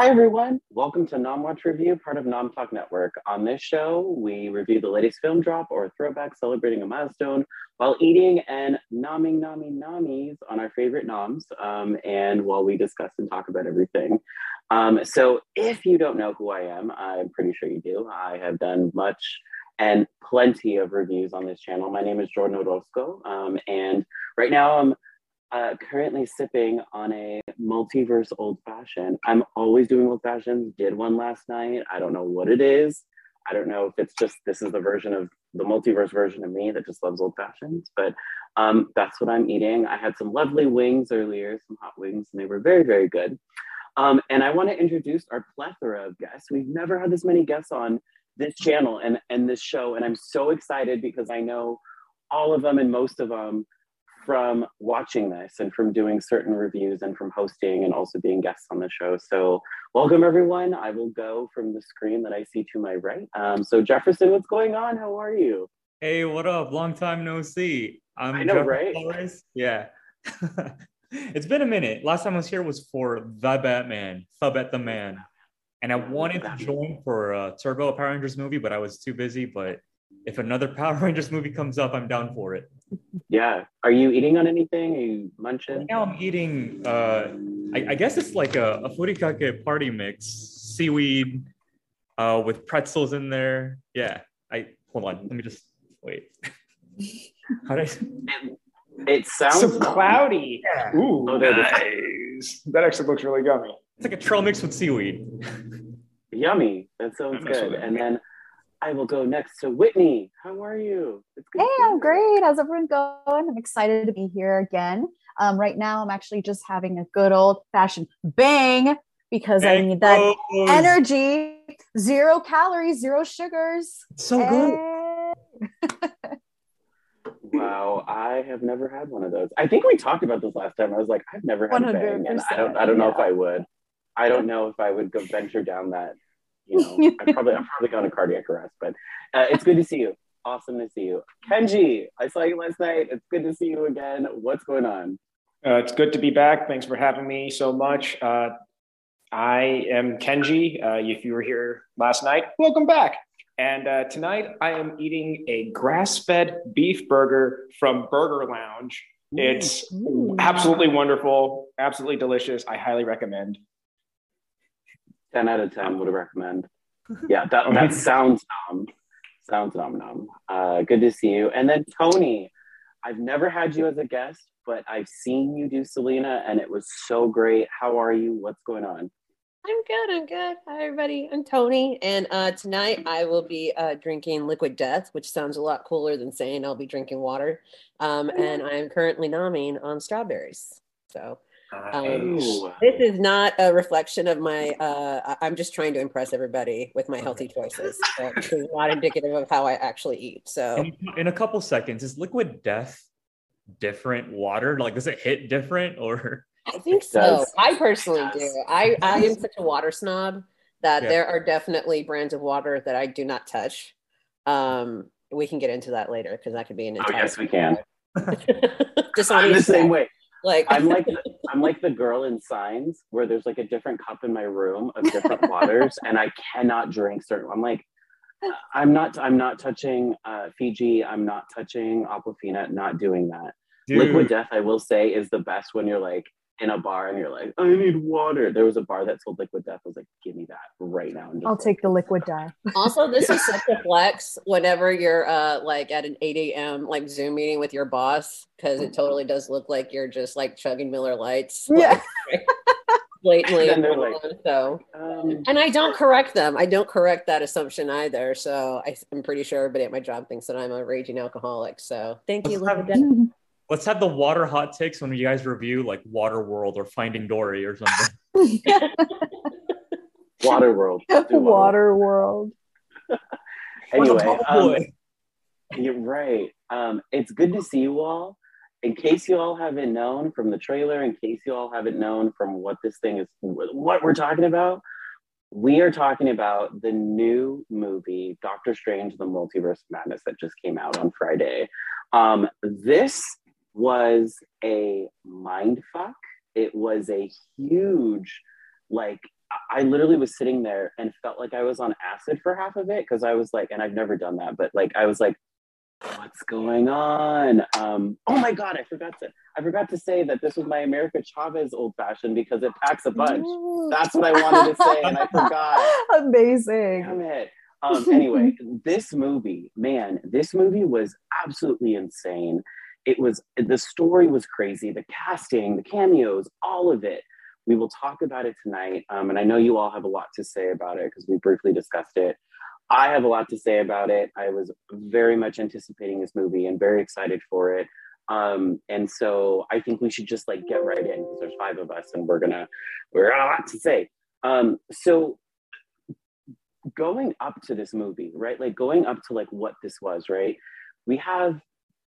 Hi, everyone. Welcome to Nom Watch Review, part of Nom Talk Network. On this show, we review the latest film drop or throwback celebrating a milestone while eating and nomming, nomming, nommies on our favorite noms, um, and while we discuss and talk about everything. Um, so, if you don't know who I am, I'm pretty sure you do. I have done much and plenty of reviews on this channel. My name is Jordyn Orozco, um, and right now I'm uh, currently sipping on a multiverse old fashioned. I'm always doing old fashions. Did one last night. I don't know what it is. I don't know if it's just this is the version of the multiverse version of me that just loves old fashions, but um, that's what I'm eating. I had some lovely wings earlier, some hot wings, and they were very, very good. Um, and I want to introduce our plethora of guests. We've never had this many guests on this channel and, and this show, and I'm so excited because I know all of them and most of them from watching this and from doing certain reviews and from hosting and also being guests on the show. So, welcome everyone. I will go from the screen that I see to my right. Um, so, Jefferson, what's going on? How are you? Hey, what up? Long time no see. I'm I know, Jefferson right? Flores. Yeah. it's been a minute. Last time I was here was for The Batman, The Bet the Man. And I wanted to join for a Turbo Power Rangers movie, but I was too busy. But if another Power Rangers movie comes up, I'm down for it. Yeah. Are you eating on anything? Are you munching? Right now I'm eating, uh, I, I, guess it's like a, a furikake party mix, seaweed uh, with pretzels in there. Yeah. I Hold on. Let me just wait. How do I? It, sounds so cloudy. Yeah. Ooh, oh, nice. That actually looks really yummy. It's like a trail mix with seaweed. Yummy. That sounds good. And then I will go next to Whitney. How are you? hey, I'm great. How's everyone going? I'm excited to be here again. Um, right now, I'm actually just having a good old fashioned bang because bang I need that goes. energy. Zero calories, zero sugars. So hey. good. wow, I have never had one of those. I think we talked about this last time. I was like, I've never had a bang, and I don't, I don't know if I would. I don't know if I would go venture down that you know, I probably I'm probably going to cardiac arrest, but uh, it's good to see you. Awesome to see you, Kenji. I saw you last night. It's good to see you again. What's going on? Uh, it's good to be back. Thanks for having me so much. Uh, I am Kenji. Uh, if you were here last night, welcome back. And uh, tonight I am eating a grass-fed beef burger from Burger Lounge. It's Ooh. absolutely wonderful, absolutely delicious. I highly recommend. 10 out of 10 would recommend. Yeah, that, that sounds nom. Sounds nom nom. Uh, good to see you. And then Toni, I've never had you as a guest, but I've seen you do Selena and it was so great. How are you? What's going on? I'm good. I'm good. Hi, everybody. I'm Toni. And uh, tonight I will be uh, drinking Liquid Death, which sounds a lot cooler than saying I'll be drinking water. Um, and I'm currently nomming on strawberries. So um, this is not a reflection of my. Uh, I'm just trying to impress everybody with my healthy choices. it's not indicative of how I actually eat. So, in, in, a couple seconds, is liquid death different water? Like, does it hit different or? I think so. I personally do. I I am such a water snob that yeah. there are definitely brands of water that I do not touch. Um, we can get into that later because that could be an entire. Oh, yes, we can. just on the same way. Like I'm like the, I'm like the girl in signs where there's like a different cup in my room of different waters, and I cannot drink certain. I'm like, I'm not I'm not touching uh, Fiji. I'm not touching Aquafina. Not doing that. Dude. Liquid Death, I will say, is the best when you're like in a bar and you're like, I need water. There was a bar that sold liquid death. I was like, give me that right now. I'll like, take the liquid death. also, this is such a flex whenever you're uh like at an 8 a.m. like Zoom meeting with your boss, because it totally does look like you're just like chugging Miller Lights. Yeah. Like, blatantly like, so um, and i don't correct them i don't correct that assumption either so I, am pretty sure everybody at my job thinks that i'm a raging alcoholic so thank you love you Let's have the water hot takes when you guys review like Water World or Finding Dory or something. Water World. Water World. anyway, um, you're right. Um, it's good to see you all. In case you all haven't known from the trailer, in case you all haven't known from what this thing is, what we're talking about, we are talking about the new movie, Doctor Strange, The Multiverse Madness, that just came out on Friday. Um, this was a mind fuck. It was a huge, like, I literally was sitting there and felt like I was on acid for half of it because I was like, and I've never done that, but like I was like, what's going on? Um, oh my god, I forgot to I forgot to say that this was my America Chavez old fashioned because it packs a punch. That's what I wanted to say, and I forgot. Amazing. Damn it. Um, anyway, this movie, man, this movie was absolutely insane. It was the story was crazy, the casting, the cameos, all of it. We will talk about it tonight, um, and I know you all have a lot to say about it because we briefly discussed it. I have a lot to say about it. I was very much anticipating this movie and very excited for it. Um, and so I think we should just like get right in because there's five of us and we're gonna we're got a lot to say. Um, so going up to this movie, right? Like going up to like what this was, right? We have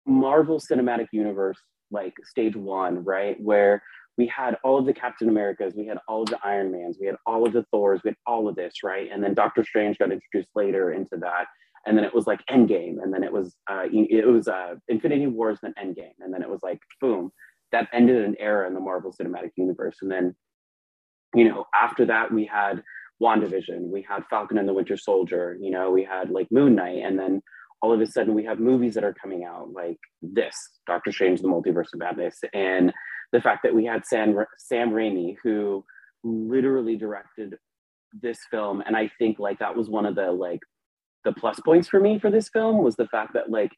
Marvel Cinematic Universe, like stage one, right? Where we had all of the Captain Americas, we had all of the Iron Mans, we had all of the Thors, we had all of this, right? And then Doctor Strange got introduced later into that. And then it was like Endgame, and then it was uh, it was uh, Infinity Wars, then Endgame, and then it was like boom, that ended an era in the Marvel Cinematic Universe. And then, you know, after that we had WandaVision, we had Falcon and the Winter Soldier, you know, we had like Moon Knight, and then all of a sudden we have movies that are coming out like this, Doctor Strange, the Multiverse of Madness, and the fact that we had Sam, Sam Raimi, who literally directed this film. And I think like that was one of the like the plus points for me for this film was the fact that like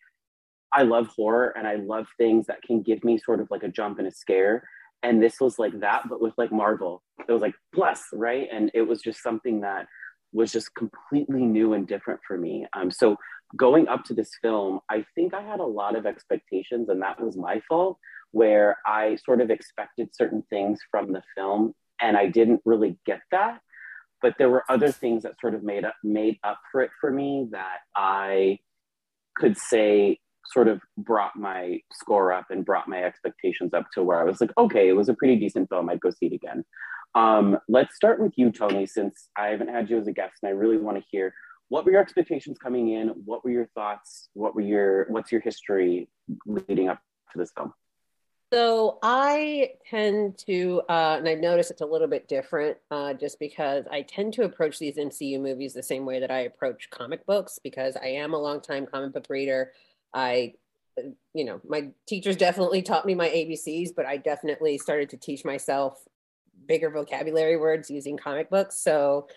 I love horror and I love things that can give me sort of like a jump and a scare and this was like that but with like marvel it was like plus right and it was just something that was just completely new and different for me um, so going up to this film i think i had a lot of expectations and that was my fault where i sort of expected certain things from the film and i didn't really get that but there were other things that sort of made up made up for it for me that i could say sort of brought my score up and brought my expectations up to where I was like, okay, it was a pretty decent film. I'd go see it again. Um, let's start with you, Toni, since I haven't had you as a guest and I really want to hear what were your expectations coming in? What were your thoughts? What were your what's your history leading up to this film? So I tend to, uh, and I notice it's a little bit different, uh, just because I tend to approach these MCU movies the same way that I approach comic books, because I am a longtime comic book reader. I, you know, my teachers definitely taught me my ABCs, but I definitely started to teach myself bigger vocabulary words using comic books. So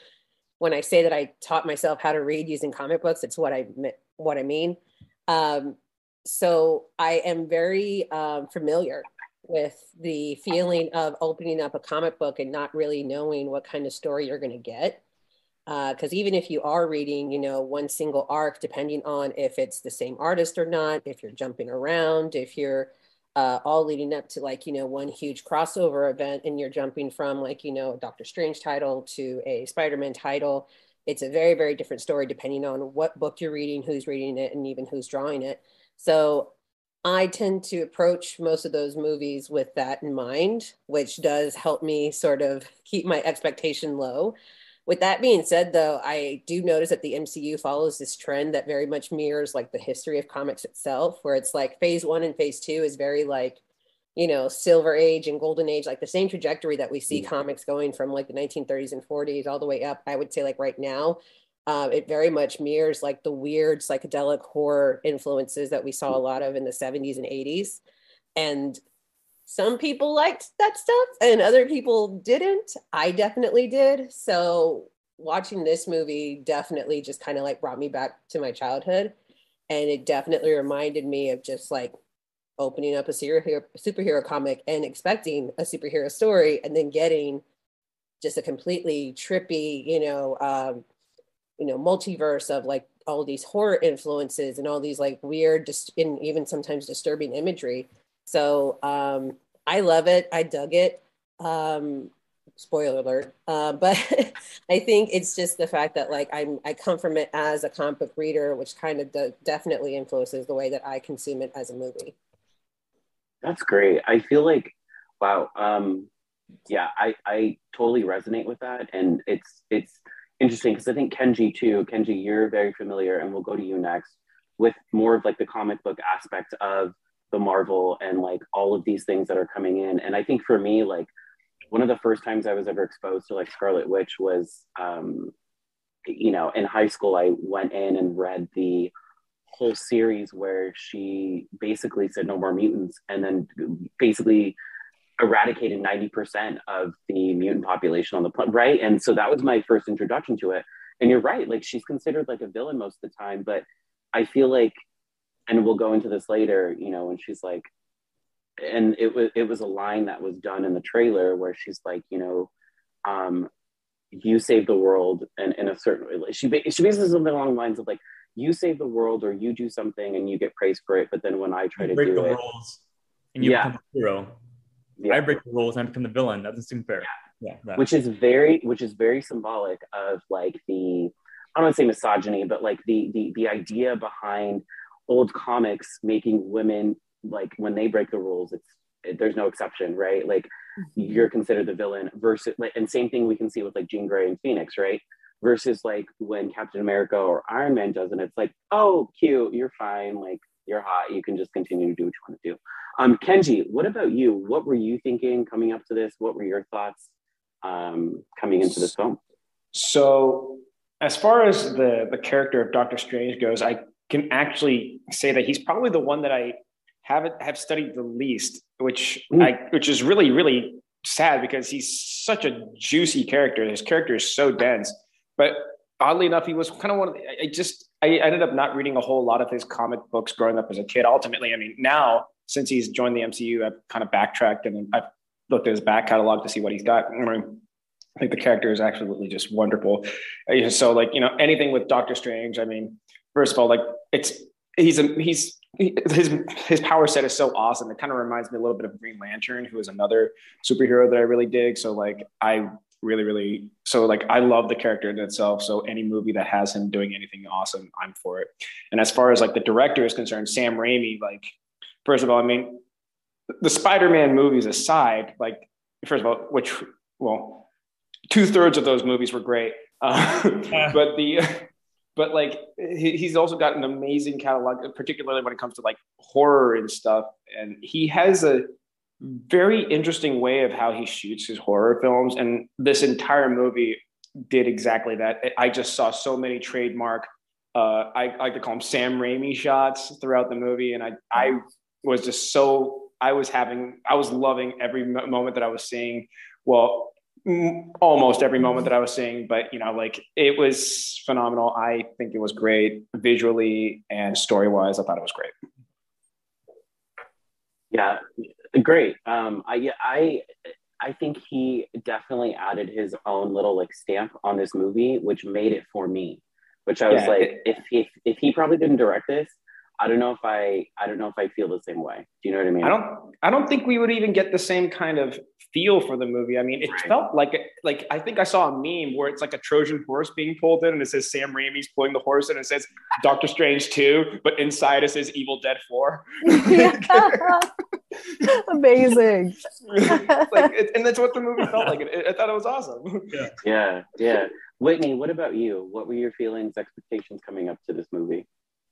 when I say that I taught myself how to read using comic books, it's what I what I mean. Um, so I am very um, familiar with the feeling of opening up a comic book and not really knowing what kind of story you're going to get because uh, even if you are reading you know one single arc depending on if it's the same artist or not if you're jumping around if you're uh, all leading up to like you know one huge crossover event and you're jumping from like you know a doctor strange title to a spider-man title it's a very very different story depending on what book you're reading who's reading it and even who's drawing it. So i tend to approach most of those movies with that in mind which does help me sort of keep my expectation low with that being said, though, I do notice that the MCU follows this trend that very much mirrors like the history of comics itself, where it's like phase one and phase two is very like, you know, silver age and golden age, like the same trajectory that we see mm-hmm. comics going from like the 1930s and 40s all the way up. I would say like right now, uh, it very much mirrors like the weird psychedelic horror influences that we saw a lot of in the 70s and 80s. And some people liked that stuff and other people didn't. I definitely did. So watching this movie definitely just kind of like brought me back to my childhood. And it definitely reminded me of just like opening up a superhero, superhero comic and expecting a superhero story and then getting just a completely trippy, you know, um, you know, multiverse of like all these horror influences and all these like weird, just in even sometimes disturbing imagery so um, I love it. I dug it. Um, spoiler alert. Uh, but I think it's just the fact that like I'm I come from it as a comic book reader, which kind of de- definitely influences the way that I consume it as a movie. That's great. I feel like wow. Um, yeah, I I totally resonate with that, and it's it's interesting because I think Kenji too. Kenji, you're very familiar, and we'll go to you next with more of like the comic book aspect of the Marvel and like all of these things that are coming in. And I think for me, like one of the first times I was ever exposed to like Scarlet Witch was, um, you know, in high school. I went in and read the whole series where she basically said no more mutants, and then basically eradicated 90% of the mutant population on the planet, right? And so that was my first introduction to it. And you're right, like she's considered like a villain most of the time, but I feel like, and we'll go into this later, you know, when she's like, and it was it was a line that was done in the trailer where she's like, you know, um, you save the world, and in a certain way, she she basically something along the lines of like, you save the world or you do something and you get praised for it, but then when I try you to do the it, rules and you Yeah. become a hero. yeah. I break the rules and I become the villain. That doesn't seem fair. Yeah. that. which is very which is very symbolic of like the I don't want to say misogyny, but like the the the idea behind old comics making women like when they break the rules, it's it, there's no exception, right? Like you're considered the villain versus like, and same thing we can see with like Jean Grey and Phoenix, right? Versus like when Captain America or Iron Man does it, it's like, oh, cute, you're fine, like you're hot, you can just continue to do what you want to do. Um, Kenji, what about you? What were you thinking coming up to this? What were your thoughts um, coming into this film? So, as far as the the character of Doctor Strange goes, I can actually say that he's probably the one that I haven't have studied the least, which Mm. I which is really really sad because he's such a juicy character. His character is so dense, but oddly enough, he was kind of one of the, I just I ended up not reading a whole lot of his comic books growing up as a kid. Ultimately, I mean, now since he's joined the MCU, I've kind of backtracked and I've looked at his back catalog to see what he's got. I think the character is absolutely just wonderful. Uh, So like, you know, anything with Doctor Strange, I mean, first of all, like it's he's a he's he- his his power set is so awesome. It kind of reminds me a little bit of Green Lantern, who is another superhero that I really dig. So like I really, really so like I love the character in itself. So any movie that has him doing anything awesome, I'm for it. And as far as like the director is concerned, Sam Raimi, like first of all, I mean, the Spider-Man movies aside, like first of all, which well, two thirds of those movies were great, uh, but the but like he, he's also got an amazing catalog, particularly when it comes to like horror and stuff. And he has a very interesting way of how he shoots his horror films, and this entire movie did exactly that. I just saw so many trademark. Uh, I, I like to call them Sam Raimi shots throughout the movie, and I I was just so I was having I was loving every moment that I was seeing. Well, almost every moment that I was seeing, but you know, like it was phenomenal. I think it was great visually and story wise. I thought it was great. Yeah, great. Um, I yeah, I I think he definitely added his own little like stamp on this movie, which made it for me. Which I was Yeah, like, it- if if if he probably didn't direct this, I don't know if I I don't know if I feel the same way. Do you know what I mean? I don't I don't think we would even get the same kind of feel for the movie. I mean, it Right. felt like like I think I saw a meme where it's like a Trojan horse being pulled in and it says Sam Raimi's pulling the horse and it says Doctor Strange 2, but inside it says Evil Dead 4. Amazing. like it, and that's what the movie felt like. I, I thought it was awesome. Yeah, yeah. Whitney, what about you? What were your feelings, expectations coming up to this movie?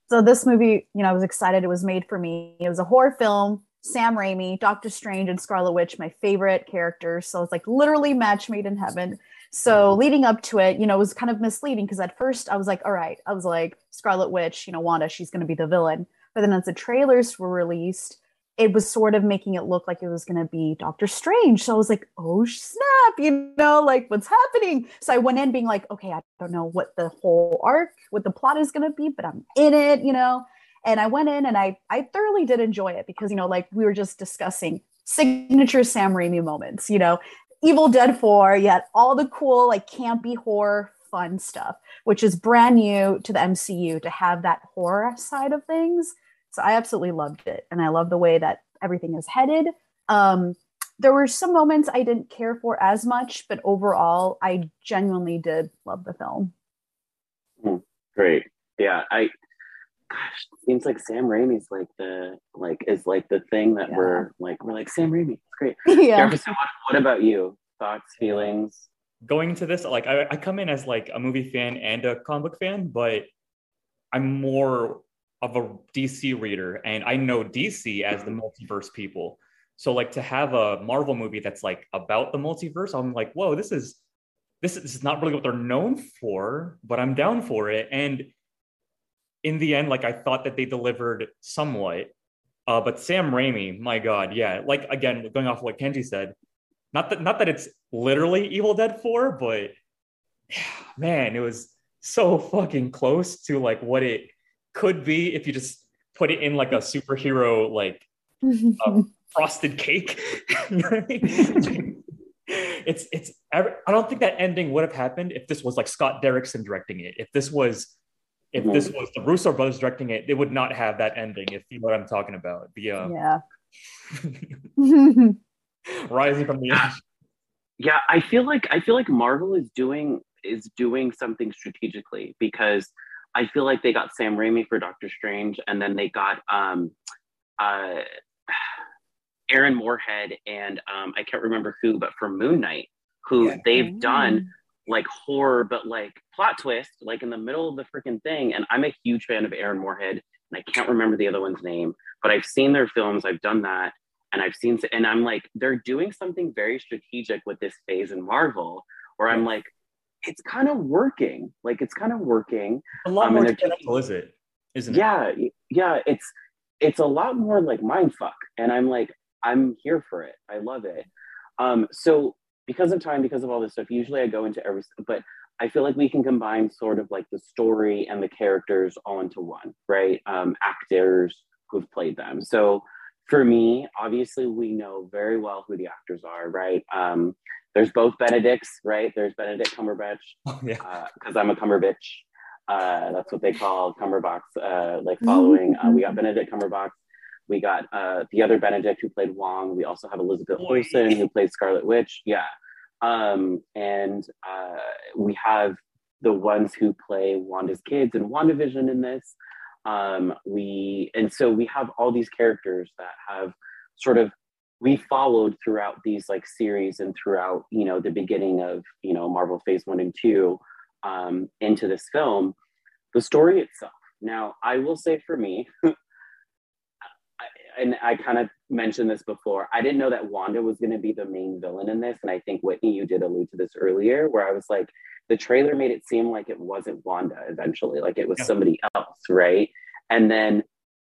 So this movie, you know, I was excited. It was made for me. It was a horror film. Sam Raimi, Doctor Strange, and Scarlet Witch, my favorite characters. So it's like literally match made in heaven. So leading up to it, you know, it was kind of misleading because at first I was like, all right, I was like, Scarlet Witch, you know, Wanda, she's going to be the villain. But then as the trailers were released, it was sort of making it look like it was going to be Doctor Strange. So I was like, oh snap, you know, like what's happening? So I went in being like, okay, I don't know what the whole arc, what the plot is going to be, but I'm in it, you know. And I went in and I I thoroughly did enjoy it because you know, like we were just discussing signature Sam Raimi moments, you know, Evil Dead 4, yet all the cool like campy horror fun stuff, which is brand new to the MCU to have that horror side of things. So I absolutely loved it, and I love the way that everything is headed. Um, there were some moments I didn't care for as much, but overall, I genuinely did love the film. Great. Yeah, I gosh, seems like Sam Raimi's like the like is like the thing that Yeah. we're like we're like Sam Raimi. It's great. yeah, Jefferson, what, what about you? Thoughts, feelings? going into this, like I, I come in as like a movie fan and a comic book fan, but I'm more of a DC reader, and I know DC as the multiverse people. So like to have a Marvel movie that's like about the multiverse, I'm like, whoa, this is this is, this is not really what they're known for, but I'm down for it. And in the end, like I thought that they delivered somewhat. Uh, but Sam Raimi, my God, yeah, like again, going off what Kenji said, not that not that it's literally Evil Dead 4, but man, it was so fucking close to like what it could be if you just put it in like a superhero like uh, frosted cake. it's it's I don't think that ending would have happened if this was like Scott Derrickson directing it. If this was if mm-hmm. this was the Russo brothers directing it, they would not have that ending. If you know what I'm talking about. The uh, yeah. rising from the edge. Yeah, I feel like I feel like Marvel is doing is doing something strategically because I feel like they got Sam Raimi for Doctor Strange, and then they got um, uh, Aaron Moorhead and um, I can't remember who, but for Moon Knight, who yeah. they've done like horror, but like plot twist, like in the middle of the freaking thing. And I'm a huge fan of Aaron Moorhead, and I can't remember the other one's name, but I've seen their films, I've done that, and I've seen, and I'm like, they're doing something very strategic with this phase in Marvel, where I'm like, it's kind of working. Like it's kind of working. A lot um, more technical, is it? Isn't yeah, it? Yeah, yeah. It's it's a lot more like mind fuck, and I'm like, I'm here for it. I love it. Um, so because of time, because of all this stuff, usually I go into every, but I feel like we can combine sort of like the story and the characters all into one, right? Um, actors who've played them. So for me, obviously, we know very well who the actors are, right? Um, there's both Benedicts, right? There's Benedict Cumberbatch, because oh, yeah. uh, I'm a Cumberbitch. Uh, that's what they call Cumberbox, uh, like following. Uh, we got Benedict Cumberbatch. We got uh, the other Benedict who played Wong. We also have Elizabeth Olsen who played Scarlet Witch. Yeah. Um, and uh, we have the ones who play Wanda's kids and WandaVision in this. Um, we and so we have all these characters that have sort of we followed throughout these like series and throughout you know the beginning of you know Marvel Phase One and Two um, into this film. The story itself. Now, I will say for me, and I kind of mentioned this before. I didn't know that Wanda was going to be the main villain in this, and I think Whitney, you did allude to this earlier, where I was like, the trailer made it seem like it wasn't Wanda eventually, like it was yeah. somebody else, right? And then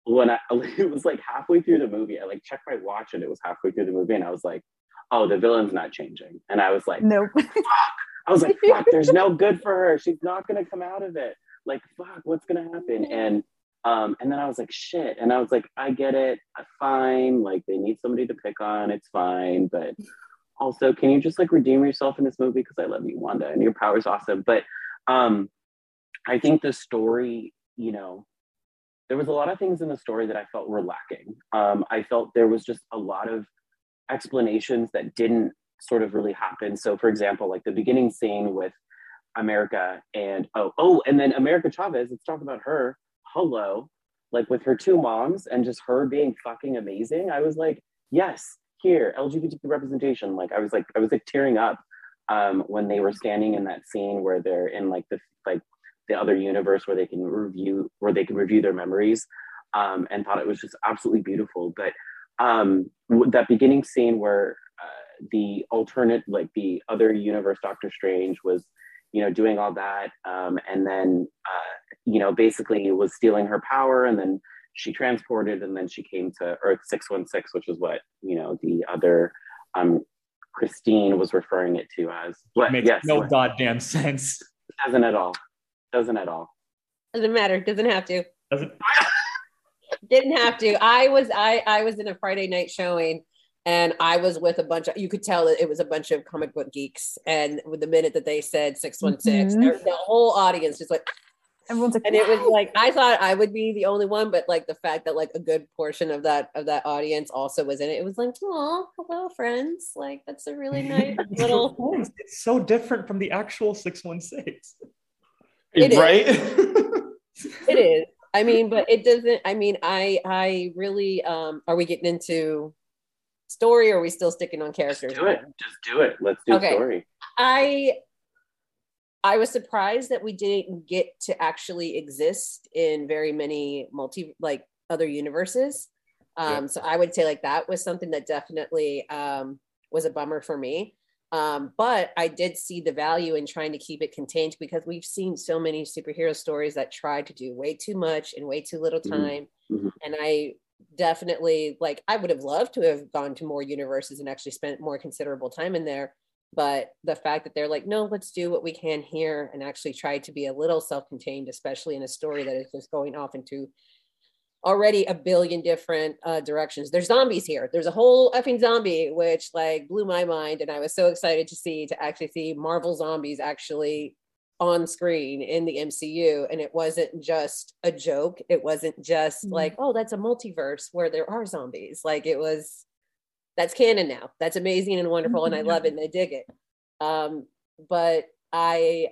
when I it was like halfway through the movie, I like checked my watch and it was halfway through the movie, and I was like, oh, the villain's not changing, and I was like, nope. I was like, fuck, there's no good for her. She's not gonna come out of it. Like, fuck, what's gonna happen? And um, and then I was like, shit. And I was like, I get it. i Fine. Like, they need somebody to pick on. It's fine. But also, can you just like redeem yourself in this movie? Because I love you, Wanda, and your power is awesome. But um, I think the story, you know, there was a lot of things in the story that I felt were lacking. Um, I felt there was just a lot of explanations that didn't sort of really happen. So, for example, like the beginning scene with America and oh, oh, and then America Chavez, let's talk about her hello, like with her two moms and just her being fucking amazing. I was like, yes, here, LGBTQ representation. Like I was like, I was like tearing up um, when they were standing in that scene where they're in like the like the other universe where they can review where they can review their memories um, and thought it was just absolutely beautiful. But um, that beginning scene where uh, the alternate, like the other universe, Doctor Strange was, you know, doing all that, um, and then uh, you know, basically was stealing her power and then she transported and then she came to Earth 616, which is what, you know, the other um, Christine was referring it to as. What? Makes yes, no what? goddamn sense. Doesn't at all. Doesn't at all. Doesn't matter. Doesn't have to. Doesn't. Didn't have to. I was I I was in a Friday night showing and I was with a bunch of you could tell it was a bunch of comic book geeks and with the minute that they said 616 mm-hmm. the whole audience just like everyone's like and wow. it was like I thought I would be the only one but like the fact that like a good portion of that of that audience also was in it it was like oh hello friends like that's a really nice little it's so different from the actual 616 it right? Is. it is. I mean, but it doesn't. I mean, I I really um are we getting into story or are we still sticking on characters? Just do it. Just do it. Let's do okay. story. I I was surprised that we didn't get to actually exist in very many multi like other universes. Um, yeah. so I would say like that was something that definitely um was a bummer for me. Um, but I did see the value in trying to keep it contained because we've seen so many superhero stories that try to do way too much in way too little Mhm. time. Mhm. And I definitely like I would have loved to have gone to more universes and actually spent more considerable time in there. But the fact that they're like, no, let's do what we can here and actually try to be a little self-contained, especially in a story that is just going off into already a billion different uh, directions. There's zombies here. There's a whole effing zombie, which like blew my mind, and I was so excited to see to actually see Marvel zombies actually on screen in the MCU, and it wasn't just a joke. It wasn't just Mhm. like, oh, that's a multiverse where there are zombies. Like it was. That's canon now. That's amazing and wonderful, and I love it and I dig it. Um, but I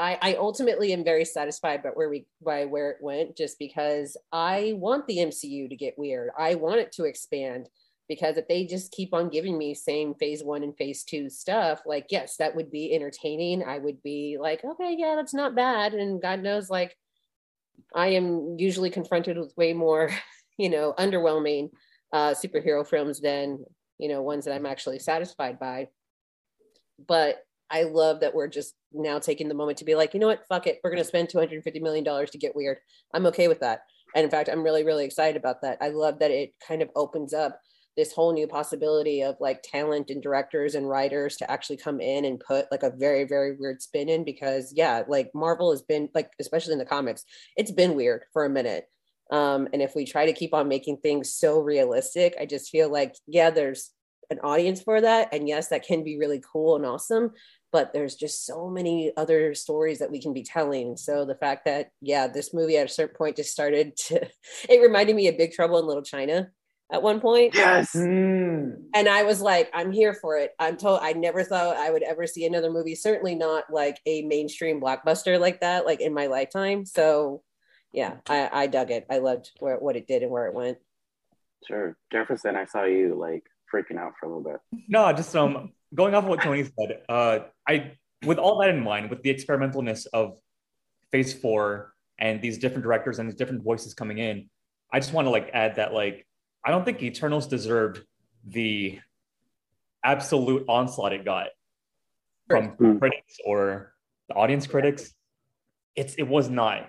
I, I ultimately am very satisfied by where we by where it went just because I want the MCU to get weird. I want it to expand because if they just keep on giving me same phase one and phase two stuff, like yes, that would be entertaining. I would be like, okay, yeah, that's not bad. And God knows, like I am usually confronted with way more, you know, underwhelming uh superhero films than you know ones that I'm actually satisfied by. But I love that we're just now taking the moment to be like, you know what, fuck it, we're going to spend 250 million dollars to get weird. I'm okay with that. And in fact, I'm really, really excited about that. I love that it kind of opens up this whole new possibility of like talent and directors and writers to actually come in and put like a very, very weird spin in because yeah, like Marvel has been like, especially in the comics, it's been weird for a minute. Um, and if we try to keep on making things so realistic, I just feel like, yeah, there's an audience for that. And yes, that can be really cool and awesome but there's just so many other stories that we can be telling. So the fact that, yeah, this movie at a certain point just started to, it reminded me of Big Trouble in Little China at one point. Yes. Mm. And I was like, I'm here for it. I'm told I never thought I would ever see another movie, certainly not like a mainstream blockbuster like that, like in my lifetime. So yeah, I, I dug it. I loved where, what it did and where it went. Sure. Jefferson, I saw you like freaking out for a little bit. No, just um going off of what Toni said, uh I with all that in mind, with the experimentalness of phase four and these different directors and these different voices coming in, I just want to like add that like I don't think Eternals deserved the absolute onslaught it got from Hmm. critics or the audience critics. It's it was not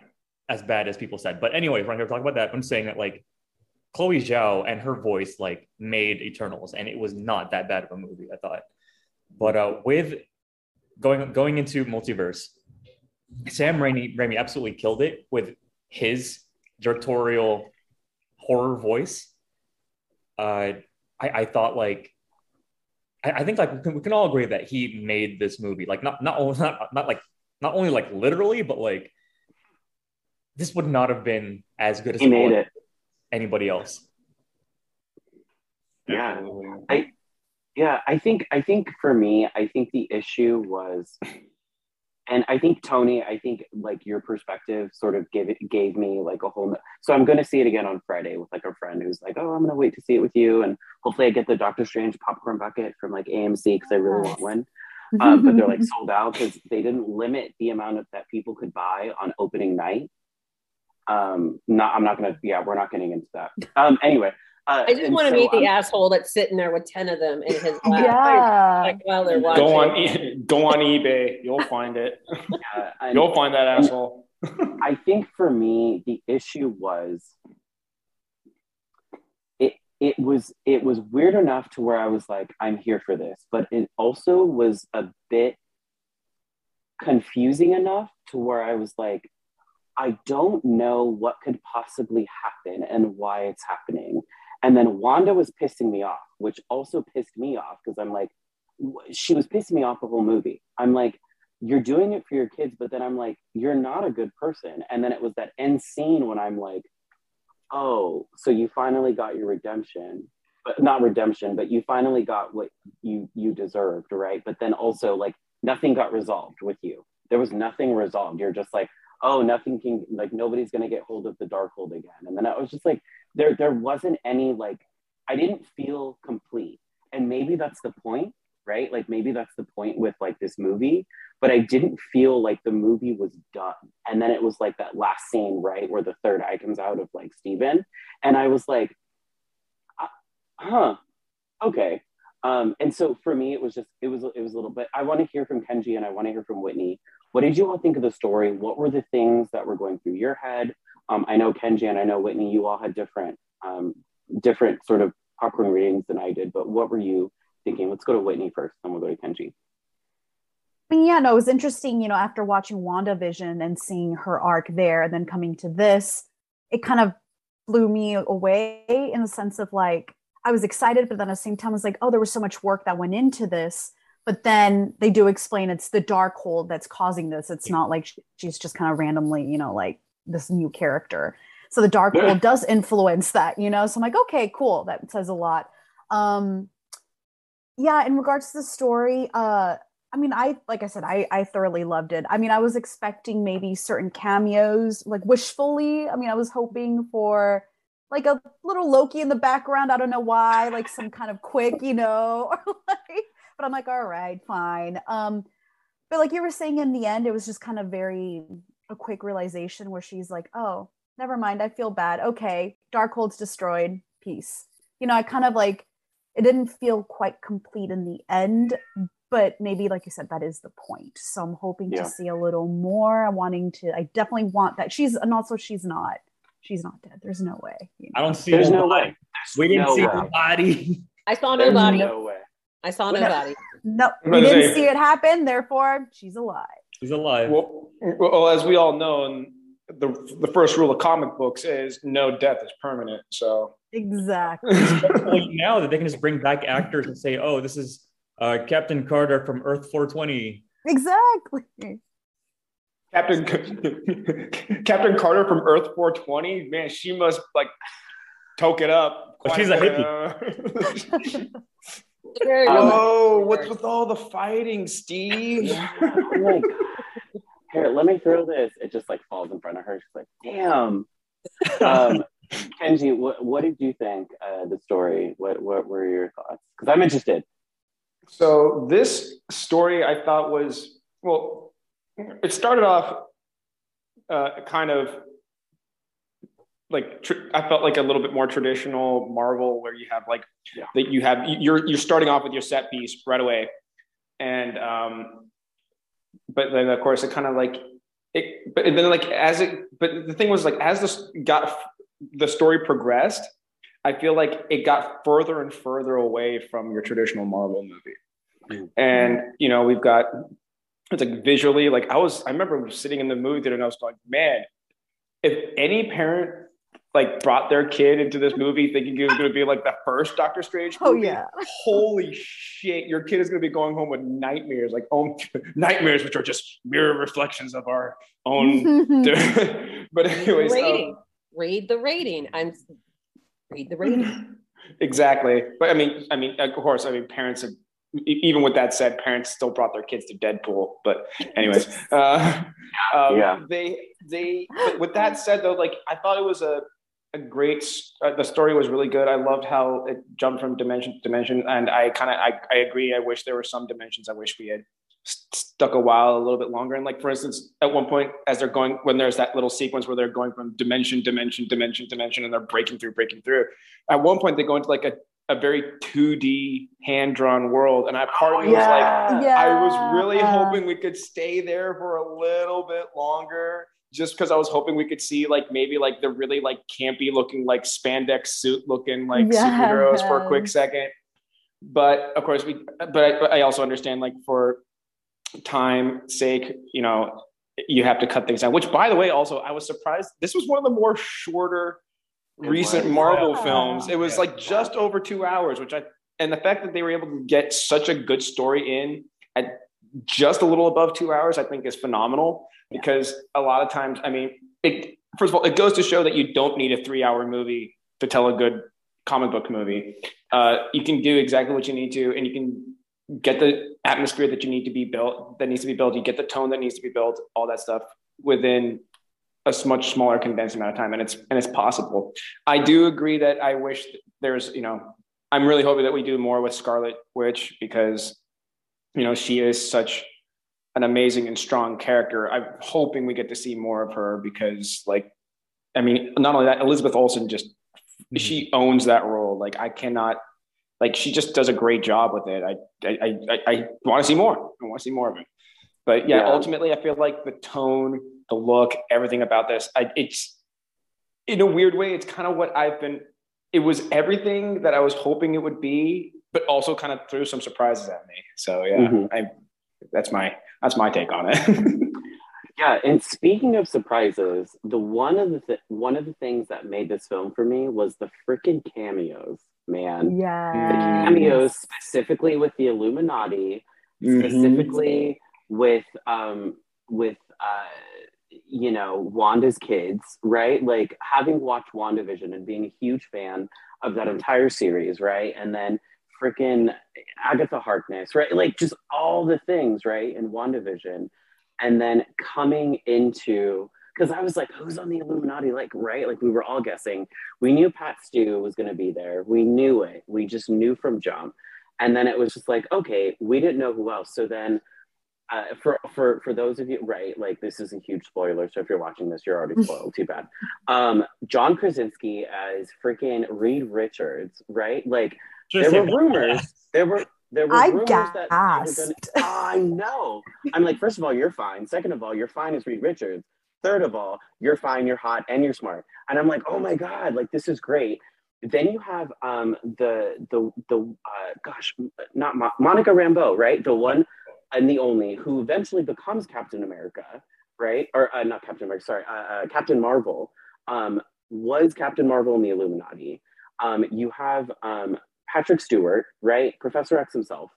as bad as people said. But anyway, we're not here to talk about that. I'm saying that like Chloe Zhao and her voice like made Eternals, and it was not that bad of a movie, I thought. But uh, with going going into multiverse, Sam Raimi, Raimi absolutely killed it with his directorial horror voice. Uh, I, I thought like I, I think like we can, we can all agree that he made this movie like not not only not, not like not only like literally, but like this would not have been as good as He made it. anybody else. Yeah. I yeah, I think I think for me, I think the issue was and I think Toni, I think like your perspective sort of gave it gave me like a whole no- so I'm gonna see it again on Friday with like a friend who's like, Oh, I'm gonna wait to see it with you and hopefully I get the Doctor Strange popcorn bucket from like AMC because I really want one. Um, but they're like sold out because they didn't limit the amount of that people could buy on opening night. Um, not I'm not gonna yeah, we're not getting into that. Um anyway. Uh, I just want to so meet the I'm- asshole that's sitting there with 10 of them in his lap. yeah. Like while they're watching. Go on, e- go on eBay. You'll find it. and- You'll find that asshole. I think for me, the issue was it it was it was weird enough to where I was like, I'm here for this, but it also was a bit confusing enough to where I was like, I don't know what could possibly happen and why it's happening. And then Wanda was pissing me off, which also pissed me off because I'm like, she was pissing me off the whole movie. I'm like, you're doing it for your kids, but then I'm like, you're not a good person. And then it was that end scene when I'm like, oh, so you finally got your redemption, but not redemption, but you finally got what you you deserved, right? But then also like nothing got resolved with you. There was nothing resolved. You're just like, oh, nothing can like nobody's gonna get hold of the Darkhold again. And then I was just like, there there wasn't any like I didn't feel complete. And maybe that's the point, right? Like maybe that's the point with like this movie. but I didn't feel like the movie was done. And then it was like that last scene, right, where the third eye comes out of like Steven. And I was like, uh, huh, okay. Um, and so for me, it was just, it was, it was a little bit, I want to hear from Kenji and I want to hear from Whitney. What did you all think of the story? What were the things that were going through your head? Um, I know Kenji and I know Whitney, you all had different, um, different sort of popcorn readings than I did, but what were you thinking? Let's go to Whitney first, then we'll go to Kenji. I mean, yeah, no, it was interesting, you know, after watching WandaVision and seeing her arc there and then coming to this, it kind of blew me away in the sense of like, I was excited, but then at the same time, I was like, oh, there was so much work that went into this. But then they do explain it's the dark Darkhold that's causing this. It's not like she's just kind of randomly, you know, like this new character. So the Darkhold does influence that, you know? So I'm like, okay, cool. That says a lot. Um, yeah, in regards to the story, uh, I mean, I like I said, I I thoroughly loved it. I mean, I was expecting maybe certain cameos, like wishfully. I mean, I was hoping for like a little Loki in the background. I don't know why, like some kind of quick, you know, but I'm like, all right, fine. Um, but like you were saying in the end, it was just kind of very a quick realization where she's like, oh, never mind, I feel bad. Okay, Darkhold's destroyed. Peace. You know, I kind of like it didn't feel quite complete in the end, but maybe like you said that is the point so i'm hoping yeah. to see a little more i'm wanting to i definitely want that she's and also she's not she's not dead there's no way you know? i don't see there's no way we didn't no see way. the body i saw no body no way i saw no, body no we didn't see it happen therefore she's alive she's alive well, well as we all know and the the first rule of comic books is no death is permanent so exactly now that they can just bring back actors and say oh this is uh, Captain Carter from Earth 420. Exactly. Captain Captain Carter from Earth 420. Man, she must like toke it up. But she's a hippie. oh, what's with all the fighting, Steve? Here, let me throw this. It just like falls in front of her. She's like, damn. Um, Kenji, what, what did you think uh, the story? What what were your thoughts? Because I'm interested. So this story I thought was well, it started off uh, kind of like tr- I felt like a little bit more traditional Marvel, where you have like yeah. that you have you're you're starting off with your set piece right away, and um, but then of course it kind of like it, but then like as it, but the thing was like as this got the story progressed, I feel like it got further and further away from your traditional Marvel movie. And you know, we've got it's like visually, like I was, I remember sitting in the movie theater and I was going, man, if any parent like brought their kid into this movie thinking it was going to be like the first Doctor Strange oh, movie, oh yeah, holy shit, your kid is going to be going home with nightmares, like own nightmares, which are just mirror reflections of our own. but anyways, rating. Um, read the rating. I'm read the rating. exactly, but I mean, I mean, of course, I mean, parents have even with that said, parents still brought their kids to Deadpool. But anyways, uh, um, yeah. they they. with that said, though, like I thought it was a a great. Uh, the story was really good. I loved how it jumped from dimension to dimension, and I kind of I, I agree. I wish there were some dimensions. I wish we had stuck a while a little bit longer and like for instance at one point as they're going when there's that little sequence where they're going from dimension dimension dimension dimension and they're breaking through breaking through at one point they go into like a a very 2D hand drawn world. And I part of me yeah. was like, yeah. I was really hoping we could stay there for a little bit longer. Just because I was hoping we could see like maybe like the really like campy looking like spandex suit looking like yeah. superheroes for a quick second. But of course we but I, but I also understand like for time sake, you know, you have to cut things down. Which by the way, also I was surprised. This was one of the more shorter recent Marvel films. It was like just over two hours, which I and the fact that they were able to get such a good story in at just a little above two hours, I think is phenomenal. Because a lot of times, I mean, it, first of all, it goes to show that you don't need a three-hour movie to tell a good comic book movie. Uh, you can do exactly what you need to, and you can get the atmosphere that you need to be built, that needs to be built. You get the tone that needs to be built, all that stuff within a much smaller condensed amount of time and it's and it's possible i do agree that i wish there's you know i'm really hoping that we do more with scarlet witch because you know she is such an amazing and strong character. I'm hoping we get to see more of her because, like, I mean, not only that, Elizabeth Olsen just mm-hmm. she owns that role. Like, I cannot, like, she just does a great job with it. I I I, I want to see more. I want to see more of it. But yeah, yeah, ultimately, I feel like the tone, the look, everything about this, I, it's in a weird way, it's kind of what I've been. It was everything that I was hoping it would be, but also kind of threw some surprises at me. So yeah, mm-hmm. I that's my that's my take on it. yeah, and speaking of surprises, the one of the th- one of the things that made this film for me was the freaking cameos. Man, yeah, the cameos specifically with the Illuminati, mm-hmm. specifically with um with uh you know Wanda's kids, right? Like having watched WandaVision and being a huge fan of that mm-hmm. entire series, right? And then freaking Agatha Harkness, right? Like just all the things, right? In WandaVision. And then coming into, because I was like, who's on the Illuminati? Like, right? Like we were all guessing. We knew Pat Stu was going to be there. We knew it. We just knew from jump. And then it was just like, okay, we didn't know who else. So then uh, for for for those of you right like this is a huge spoiler so if you're watching this you're already spoiled too bad um john krasinski as freaking reed richards right like just there were rumors. There were there were I rumors gasped. that gonna, I know. I'm like, first of all, you're fine. Second of all, you're fine as Reed Richards. Third of all, you're fine, you're hot, and you're smart. And I'm like, oh my god, like this is great. Then you have um, the the the uh, gosh, not Mo- Monica Rambeau, right? The one and the only who eventually becomes Captain America, right? Or uh, not Captain America, sorry, uh, uh Captain Marvel. Um, was Captain Marvel in the Illuminati? Um, you have um, Patrick Stewart, right? Professor X himself.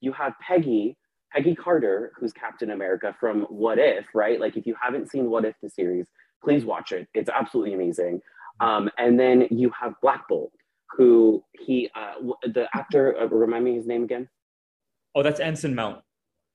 You have Peggy, Peggy Carter, who's Captain America from What If, right? Like if you haven't seen What If the series, please watch it. It's absolutely amazing. Um, and then you have Black Bolt, who he, uh, the actor, uh, remind me his name again. Oh, that's Anson Mount.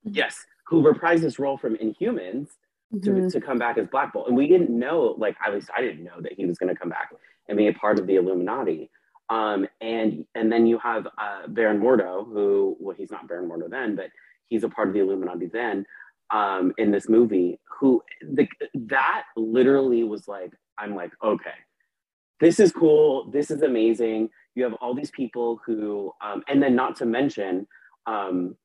Yes, who reprised his role from Inhumans mm-hmm. to, to come back as Black Bolt. And we didn't know, like at least I didn't know that he was going to come back and be a part of the Illuminati. Um, and and then you have uh, Baron Mordo, who well, he's not Baron Mordo then, but he's a part of the Illuminati then um, in this movie. Who the, that literally was like, I'm like, okay, this is cool, this is amazing. You have all these people who, um, and then not to mention, um,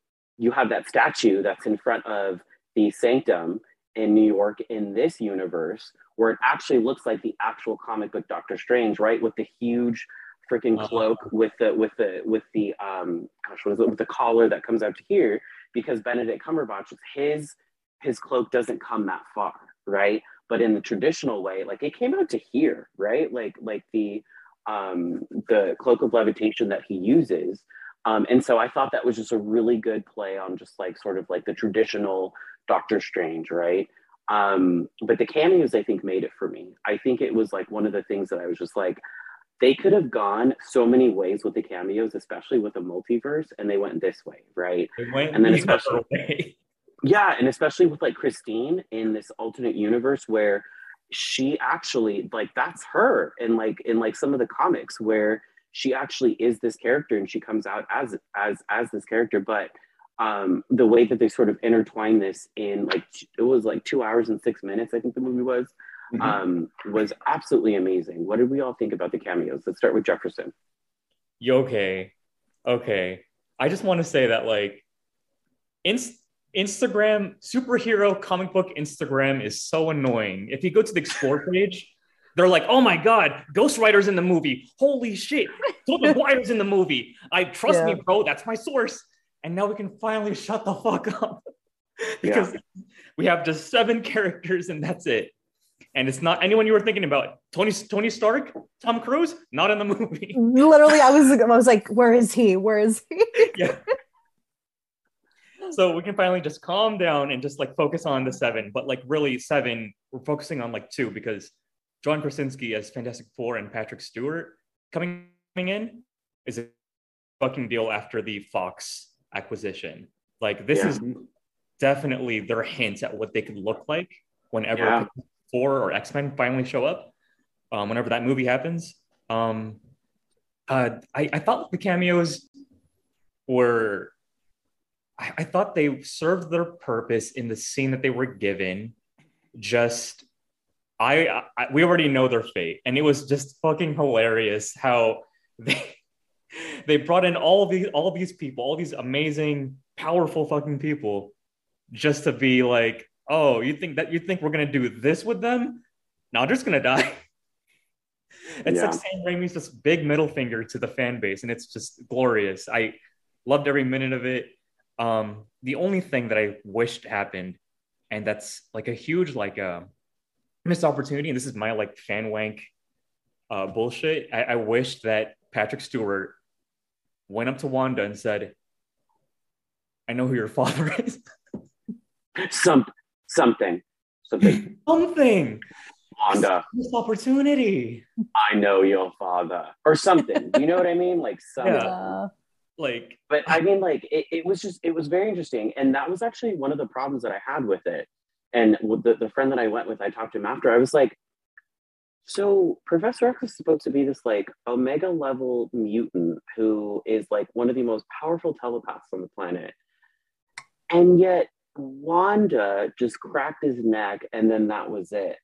you have that statue that's in front of the Sanctum in New York in this universe, where it actually looks like the actual comic book Doctor Strange, right, with the huge freaking uh-huh. cloak with the with the with the um gosh what is it with the collar that comes out to here because Benedict Cumberbatch his his cloak doesn't come that far right? But in the traditional way like it came out to here right? Like like the um the cloak of levitation that he uses um and so I thought that was just a really good play on just like sort of like the traditional Doctor Strange right um but the cameos I think made it for me I think it was like one of the things that I was just like they could have gone so many ways with the cameos, especially with the multiverse, and they went this way, right? and then especially, way. yeah, and especially with like Christine in this alternate universe where she actually like that's her, and like in like some of the comics where she actually is this character and she comes out as as as this character, but um, the way that they sort of intertwine this in like it was like two hours and six minutes, I think the movie was mm-hmm. um, was absolutely amazing. What did we all think about the cameos? Let's start with Jefferson. Okay, okay. I just want to say that like, inst- Instagram superhero comic book Instagram is so annoying. If you go to the explore page, they're like, "Oh my god, Ghost Rider's in the movie! Holy shit, Tobey Maguire's in the movie! I trust yeah. me, bro. That's my source." And now we can finally shut the fuck up because yeah. we have just seven characters and that's it and it's not anyone you were thinking about. Tony Tony Stark, Tom Cruise, not in the movie. Literally, I was I was like, where is he? Where is he? yeah. So we can finally just calm down and just like focus on the seven, but like really seven, we're focusing on like two because John Krasinski as Fantastic Four and Patrick Stewart coming in is a fucking deal after the Fox acquisition. Like this yeah. is definitely their hint at what they could look like whenever yeah. Four or X Men finally show up, um, whenever that movie happens. Um, uh, I, I thought the cameos were I, I thought they served their purpose in the scene that they were given. Just I, I, we already know their fate, and it was just fucking hilarious how they they brought in all of these all these people, all these amazing, powerful fucking people, just to be like, oh, you think that you think we're gonna do this with them? No, they're just gonna die. it's yeah. like Sam Raimi's just big middle finger to the fan base, and it's just glorious. I loved every minute of it. Um, the only thing that I wished happened, and that's like a huge like uh, missed opportunity, and this is my like fan wank uh, bullshit. I, I wish that Patrick Stewart went up to Wanda and said, "I know who your father is." Some something, something, something. Wanda, this opportunity. I know your father, or something. you know what I mean? Like something. Yeah like but i mean like it, it was just it was very interesting and that was actually one of the problems that i had with it and the, the friend that i went with i talked to him after i was like so professor x is supposed to be this like omega level mutant who is like one of the most powerful telepaths on the planet and yet wanda just cracked his neck and then that was it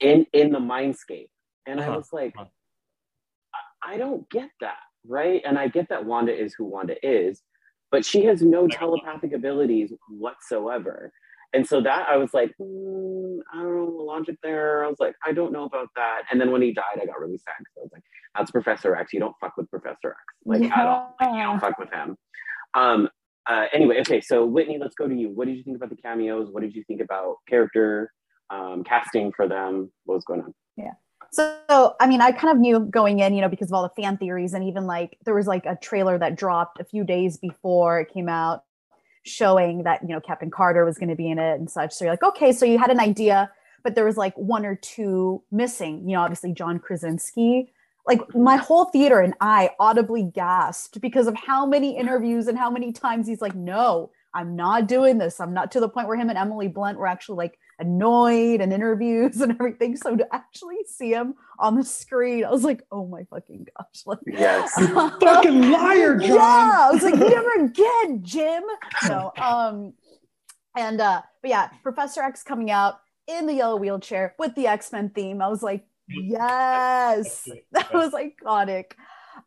in in the mindscape and uh-huh. i was like uh-huh. I, I don't get that right? And I get that Wanda is who Wanda is, but she has no telepathic abilities whatsoever. And so that I was like, mm, I don't know the logic there. I was like, I don't know about that. And then when he died, I got really sad because I was like, that's Professor X. You don't fuck with Professor X, like yeah. at all. Like, you don't fuck with him. Um, uh, anyway, okay, so Whitney, let's go to you. What did you think about the cameos? What did you think about character um, casting for them? What was going on? Yeah. So, I mean, I kind of knew going in, you know, because of all the fan theories, and even like there was like a trailer that dropped a few days before it came out showing that, you know, Captain Carter was going to be in it and such. So you're like, okay, so you had an idea, but there was like one or two missing, you know, obviously John Krasinski. Like my whole theater and I audibly gasped because of how many interviews and how many times he's like, no, I'm not doing this. I'm not to the point where him and Emily Blunt were actually like, annoyed and interviews and everything. So to actually see him on the screen, I was like, oh my fucking gosh. Like, yes. fucking liar, John. Yeah. I was like, never again, Jim. No. Um, and uh, but yeah, Professor X coming out in the yellow wheelchair with the X-Men theme. I was like, yes, that was iconic.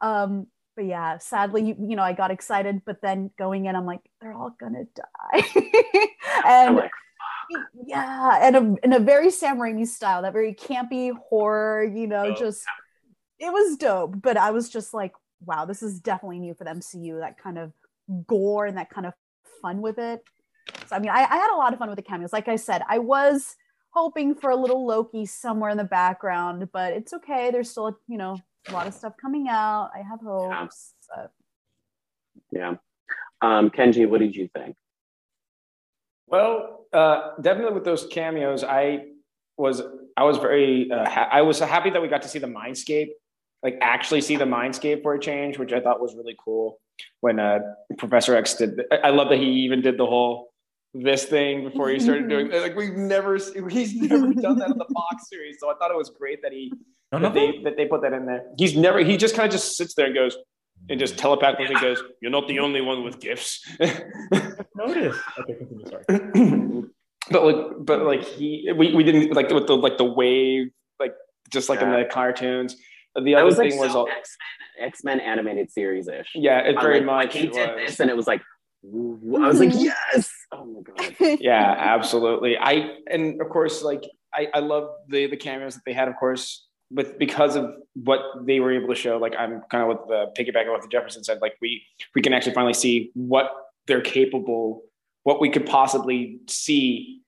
Um, but yeah, sadly, you, you know, I got excited, but then going in, I'm like, they're all gonna die. and yeah, and a, in a very Sam Raimi style, that very campy horror, you know, oh, just it was dope. But I was just like, wow, this is definitely new for the MCU. That kind of gore and that kind of fun with it. So I mean, I, I had a lot of fun with the cameos. Like I said, I was hoping for a little Loki somewhere in the background, but it's okay. There's still, you know, a lot of stuff coming out. I have hopes. Yeah. yeah. Um, Kenji, what did you think? Well, uh, definitely with those cameos, I was I was very uh, ha- I was happy that we got to see the mindscape, like actually see the mindscape for a change, which I thought was really cool. When uh, Professor X did, I love that he even did the whole this thing before he started doing like we've never he's never done that in the Fox series, so I thought it was great that he that they that they put that in there. He's never he just kind of just sits there and goes, and just telepathically yeah. goes, "You're not the only one with gifts." Notice. Okay, continue. Sorry. but like, but like he, we, we didn't like with the like the wave, like just like yeah. in the cartoons. The other was, thing like, was so all X-Men, X-Men animated series ish. Yeah, it very like, much. Like he did this, and it was like I was like, yes. Oh my god. yeah, absolutely. I and of course, like I, I love the the cameos that they had. Of course, with because of what they were able to show, like I'm kind of with the piggybacking what the Jefferson said, like we we can actually finally see what they're capable, what we could possibly see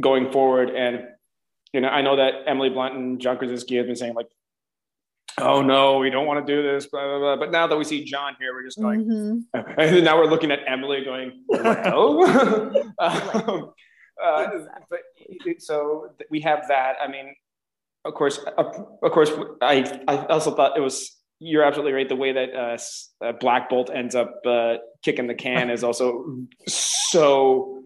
going forward. And you know, I know that Emily Blunt and John Krasinski have been saying like, "Oh no, we don't want to do this," blah blah blah. But now that we see John here, we're just going, mm-hmm. and now we're looking at Emily going, "Well." um, uh, but so we have that. I mean, of course, of course, I, I also thought it was you're absolutely right. The way that uh, uh, Black Bolt ends up uh, kicking the can is also so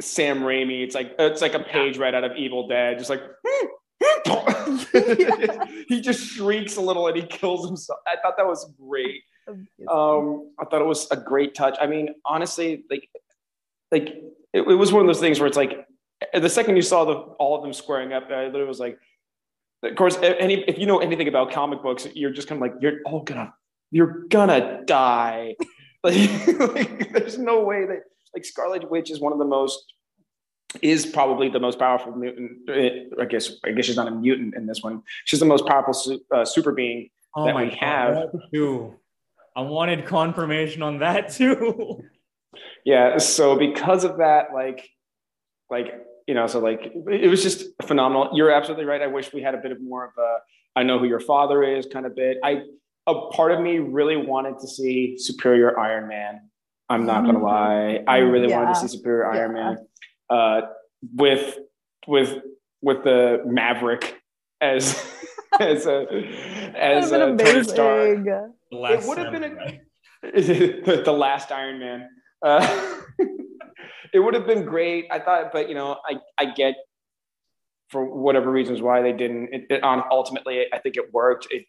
Sam Raimi. It's like it's like a page right out of Evil Dead, just like he just shrieks a little and he kills himself. I thought that was great. Um, I thought it was a great touch. I mean, honestly, like, like it, it was one of those things where it's like the second you saw the all of them squaring up, I literally was like, of course, any if you know anything about comic books, you're just kind of like you're all gonna you're gonna die. like, like, there's no way that like Scarlet Witch is one of the most is probably the most powerful mutant. Eh, I guess I guess she's not a mutant in this one. She's the most powerful uh, super being oh that we God, have. Too. I wanted confirmation on that too. yeah. So because of that, like, like you know, so like it was just phenomenal. You're absolutely right. I wish we had a bit of more of a I know who your father is kind of bit. I a part of me really wanted to see Superior Iron Man. I'm not gonna mm-hmm. lie. I really yeah. wanted to see Superior yeah. Iron Man uh, with with with the Maverick as as a as a Tony Stark. It would have been a, the last Iron Man. Uh, it would have been great. I thought, but you know, I I get for whatever reasons why they didn't. It, it on ultimately, I think it worked. It,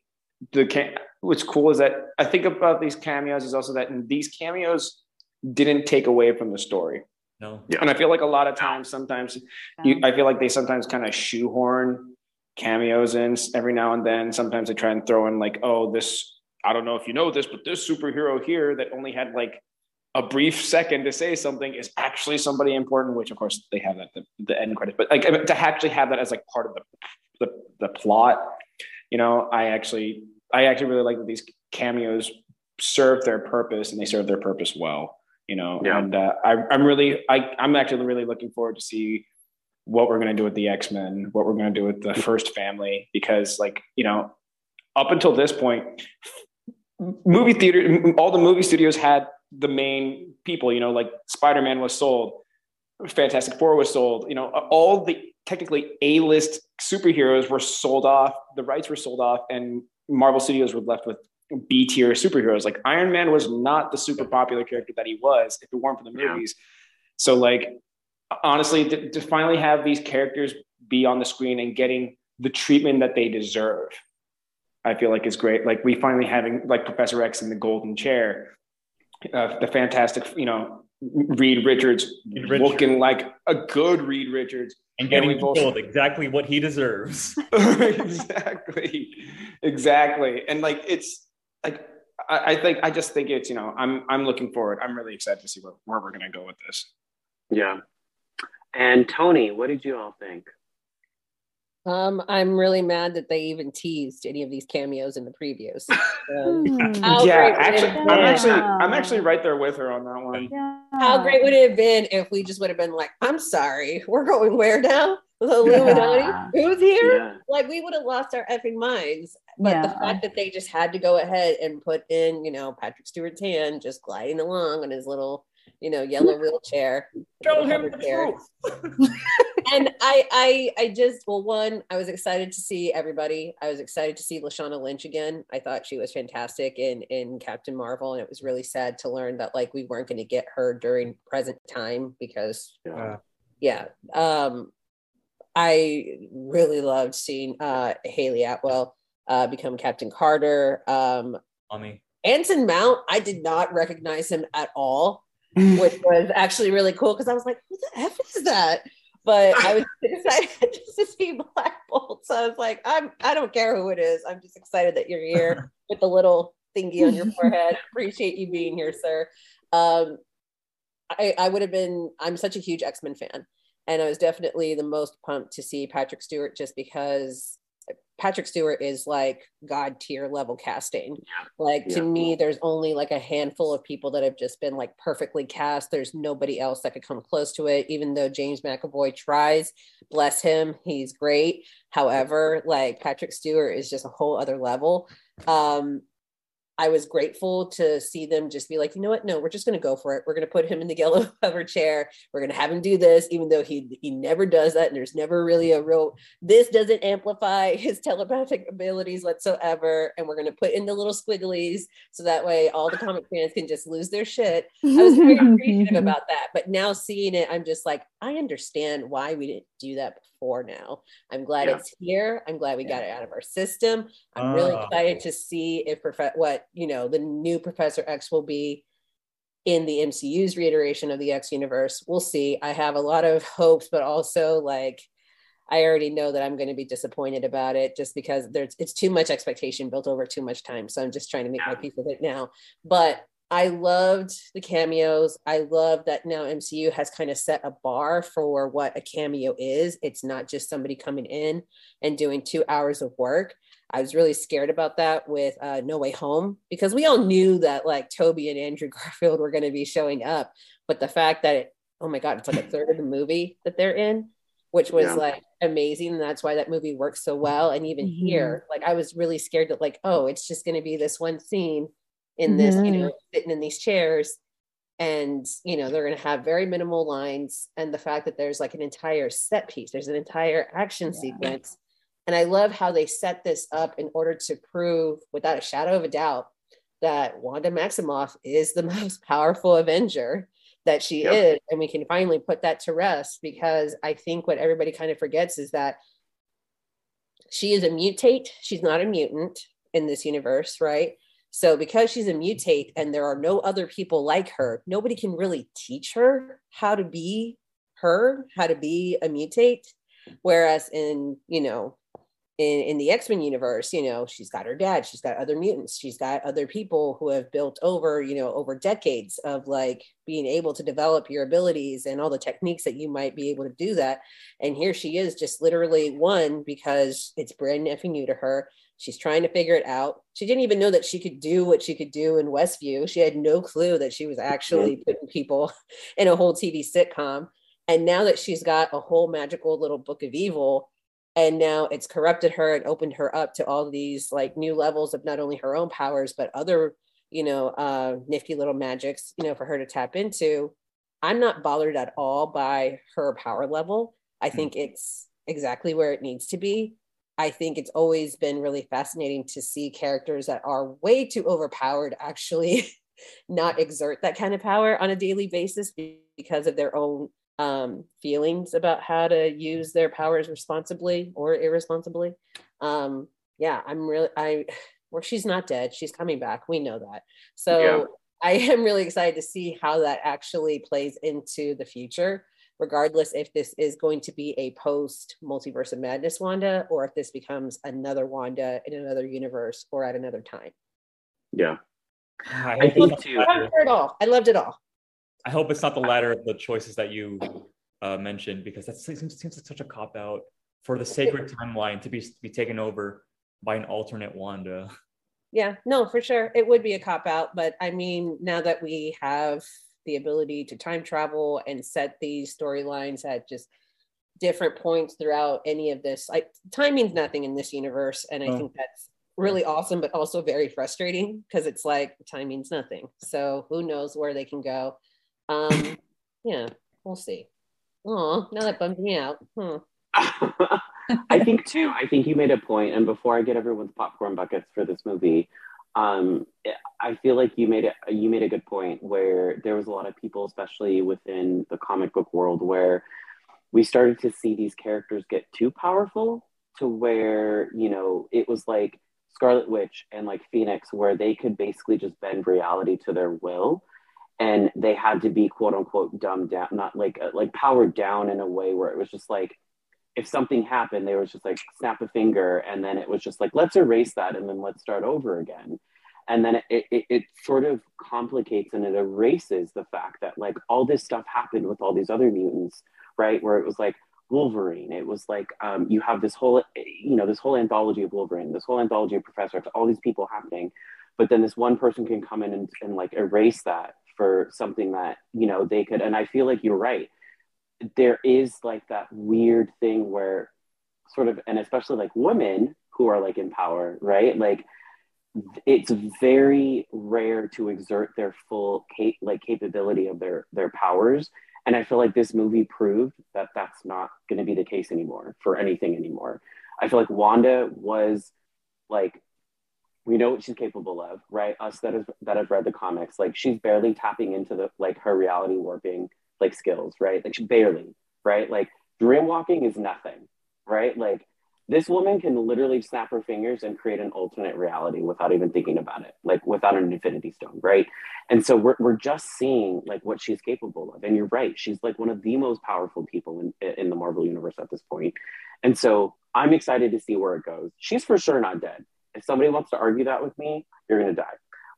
the what's cool is that I think about these cameos is also that these cameos didn't take away from the story. No. Yeah. And I feel like a lot of times, sometimes you, I feel like they sometimes kind of shoehorn cameos in every now and then. Sometimes they try and throw in like, oh, this, I don't know if you know this, but this superhero here that only had like a brief second to say something is actually somebody important, which of course they have that the, the end credit, but like to actually have that as like part of the, the, the plot, you know, I actually, I actually really like that these cameos serve their purpose and they serve their purpose well you know? Yeah. and uh, I, i'm really I, i'm actually really looking forward to see what we're going to do with the x-men what we're going to do with the first family because like you know up until this point movie theater all the movie studios had the main people you know like spider-man was sold fantastic four was sold you know all the technically a-list superheroes were sold off the rights were sold off and marvel studios were left with B tier superheroes. Like Iron Man was not the super popular character that he was if it weren't for the movies. Yeah. So like honestly, to, to, finally have these characters be on the screen and getting the treatment that they deserve, I feel like is great. Like we finally having like Professor X in the golden chair, uh, the fantastic, you know, Reed Richards, Reed Richards looking like a good Reed Richards and getting and told exactly what he deserves. exactly, exactly, and like it's like I, I, think I just think it's you know I'm I'm looking forward. I'm really excited to see where, where we're gonna go with this. Yeah. And Toni, what did you all think? Um, I'm really mad that they even teased any of these cameos in the previews. Um, yeah, actually, I'm actually, I'm actually right there with her on that one. Yeah. How great would it have been if we just would have been like, "I'm sorry, we're going where now? The Illuminati? Yeah. Who's here?" Yeah. Like we would have lost our effing minds. But the fact that they just had to go ahead and put in, you know, Patrick Stewart's hand just gliding along on his little you know, yellow wheelchair. Tell him the and I, I, I just, well, one, I was excited to see everybody. I was excited to see Lashana Lynch again. I thought she was fantastic in in Captain Marvel, and it was really sad to learn that like we weren't going to get her during present time because, yeah, yeah. Um, I really loved seeing uh Hayley Atwell uh become Captain Carter. Um, Mommy. Anson Mount, I did not recognize him at all which was actually really cool because I was like, "What the f is that?" But I was excited just to see Black Bolt, so I was like, "I'm I don't care who it is. I'm just excited that you're here with the little thingy on your forehead. Appreciate you being here, sir." Um, I I would have been. I'm such a huge X Men fan, and I was definitely the most pumped to see Patrick Stewart just because Patrick Stewart is like god tier level casting. Like yeah. to me, there's only like a handful of people that have just been like perfectly cast. There's nobody else that could come close to it, even though James McAvoy tries. Bless him, he's great. However, like Patrick Stewart is just a whole other level. Um, I was grateful to see them just be like, you know what? No, we're just going to go for it. We're going to put him in the yellow hover chair. We're going to have him do this, even though he he never does that, and there's never really a real. This doesn't amplify his telepathic abilities whatsoever, and we're going to put in the little squigglies so that way all the comic fans can just lose their shit. I was very appreciative about that, but now seeing it, I'm just like, I understand why we didn't do that before. Now, I'm glad yeah. it's here. I'm glad we got it out of our system. I'm uh, really ah. excited to see if prof- what you know the new Professor X will be in the MCU's reiteration of the X universe. We'll see. I have a lot of hopes, but also like I already know that I'm going to be disappointed about it just because there's it's too much expectation built over too much time. So I'm just trying to make yeah. my peace with it now. But I loved the cameos. I love that now MCU has kind of set a bar for what a cameo is. It's not just somebody coming in and doing two hours of work. I was really scared about that with uh, No Way Home because we all knew that like Tobey and Andrew Garfield were going to be showing up, but the fact that it, oh my god, it's like a third of the movie that they're in, which was yeah. like amazing, and that's why that movie works so well. And even mm-hmm. here, like I was really scared that like oh, it's just going to be this one scene in this, mm-hmm. you know, sitting in these chairs. And you know they're going to have very minimal lines, and the fact that there's like an entire set piece, there's an entire action yeah. sequence, and I love how they set this up in order to prove, without a shadow of a doubt, that Wanda Maximoff is the most powerful Avenger that she yep. is. And we can finally put that to rest because I think what everybody kind of forgets is that she is a mutate. She's not a mutant in this universe, right? So, because she's a mutate and there are no other people like her, nobody can really teach her how to be her, how to be a mutate. Whereas in, you know, in, in the X-Men universe, you know, she's got her dad, she's got other mutants, she's got other people who have built over, you know, over decades of like being able to develop your abilities and all the techniques that you might be able to do that. And here she is just literally one because it's brand new to her. She's trying to figure it out. She didn't even know that she could do what she could do in Westview. She had no clue that she was actually putting people in a whole TV sitcom. And now that she's got a whole magical little book of evil, and now it's corrupted her and opened her up to all these like new levels of not only her own powers but other you know uh nifty little magics you know for her to tap into i'm not bothered at all by her power level i hmm. think it's exactly where it needs to be i think it's always been really fascinating to see characters that are way too overpowered actually not exert that kind of power on a daily basis because of their own um, feelings about how to use their powers responsibly or irresponsibly. Um, yeah, I'm really I well, she's not dead. She's coming back. We know that. So yeah. I am really excited to see how that actually plays into the future, regardless if this is going to be a post multiverse of madness Wanda or if this becomes another Wanda in another universe or at another time. Yeah. I, I think too. I loved it all. I loved it all. I hope it's not the latter of the choices that you uh, mentioned because that seems, seems like such a cop out for the sacred timeline to be to be taken over by an alternate Wanda. Yeah, no, for sure, it would be a cop out. But I mean, now that we have the ability to time travel and set these storylines at just different points throughout any of this, like time means nothing in this universe, and I oh. think that's really awesome, but also very frustrating because it's like time means nothing. So who knows where they can go? Um, yeah, we'll see. Oh, now that bums me out. Hmm. I think too. I think you made a point, and before I get everyone's popcorn buckets for this movie, um, I feel like you made it. You made a good point where there was a lot of people, especially within the comic book world, where we started to see these characters get too powerful to where you know it was like Scarlet Witch and like Phoenix, where they could basically just bend reality to their will and they had to be quote unquote dumbed down, not like uh, like powered down in a way where it was just like if something happened, they was just like snap a finger, and then it was just like let's erase that and then let's start over again. And then it, it, it sort of complicates and it erases the fact that like all this stuff happened with all these other mutants, right? Where it was like Wolverine. It was like um, you have this whole, you know, this whole anthology of Wolverine, this whole anthology of Professor all these people happening, but then this one person can come in and, and like erase that for something that you know they could and i feel like you're right there is like that weird thing where sort of and especially like women who are like in power right? Like it's very rare to exert their full cap- like capability of their their powers. And i feel like this movie proved that that's not going to be the case anymore for anything anymore. I feel like wanda was like we know what she's capable of, right? Us that have that have read the comics, like she's barely tapping into the like her reality warping like skills, right? Like she barely, right? Like dream walking is nothing, right? Like this woman can literally snap her fingers and create an alternate reality without even thinking about it, like without an infinity stone, right? And so we're, we're just seeing like what she's capable of. And you're right, she's like one of the most powerful people in, in the Marvel universe at this point. And so I'm excited to see where it goes. She's for sure not dead. If somebody wants to argue that with me, you're gonna die.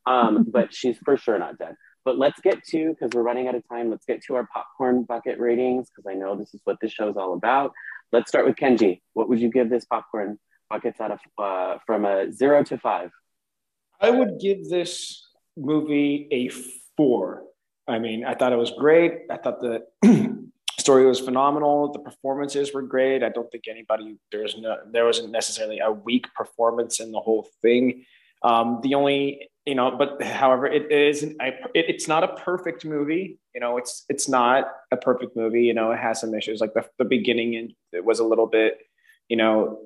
Um, but she's for sure not dead. But let's get to, because we're running out of time, let's get to our popcorn bucket ratings, because I know this is what this show is all about. Let's start with Kenji. What would you give this popcorn buckets out of uh, from a zero to five? I would give this movie a four. I mean, I thought it was great. I thought the story was phenomenal. The performances were great. I don't think anybody there was no there wasn't necessarily a weak performance in the whole thing. Um, the only you know, but however, it isn't. I, it, it's not a perfect movie. You know, it's it's not a perfect movie. You know, it has some issues. Like the the beginning, and it was a little bit, you know,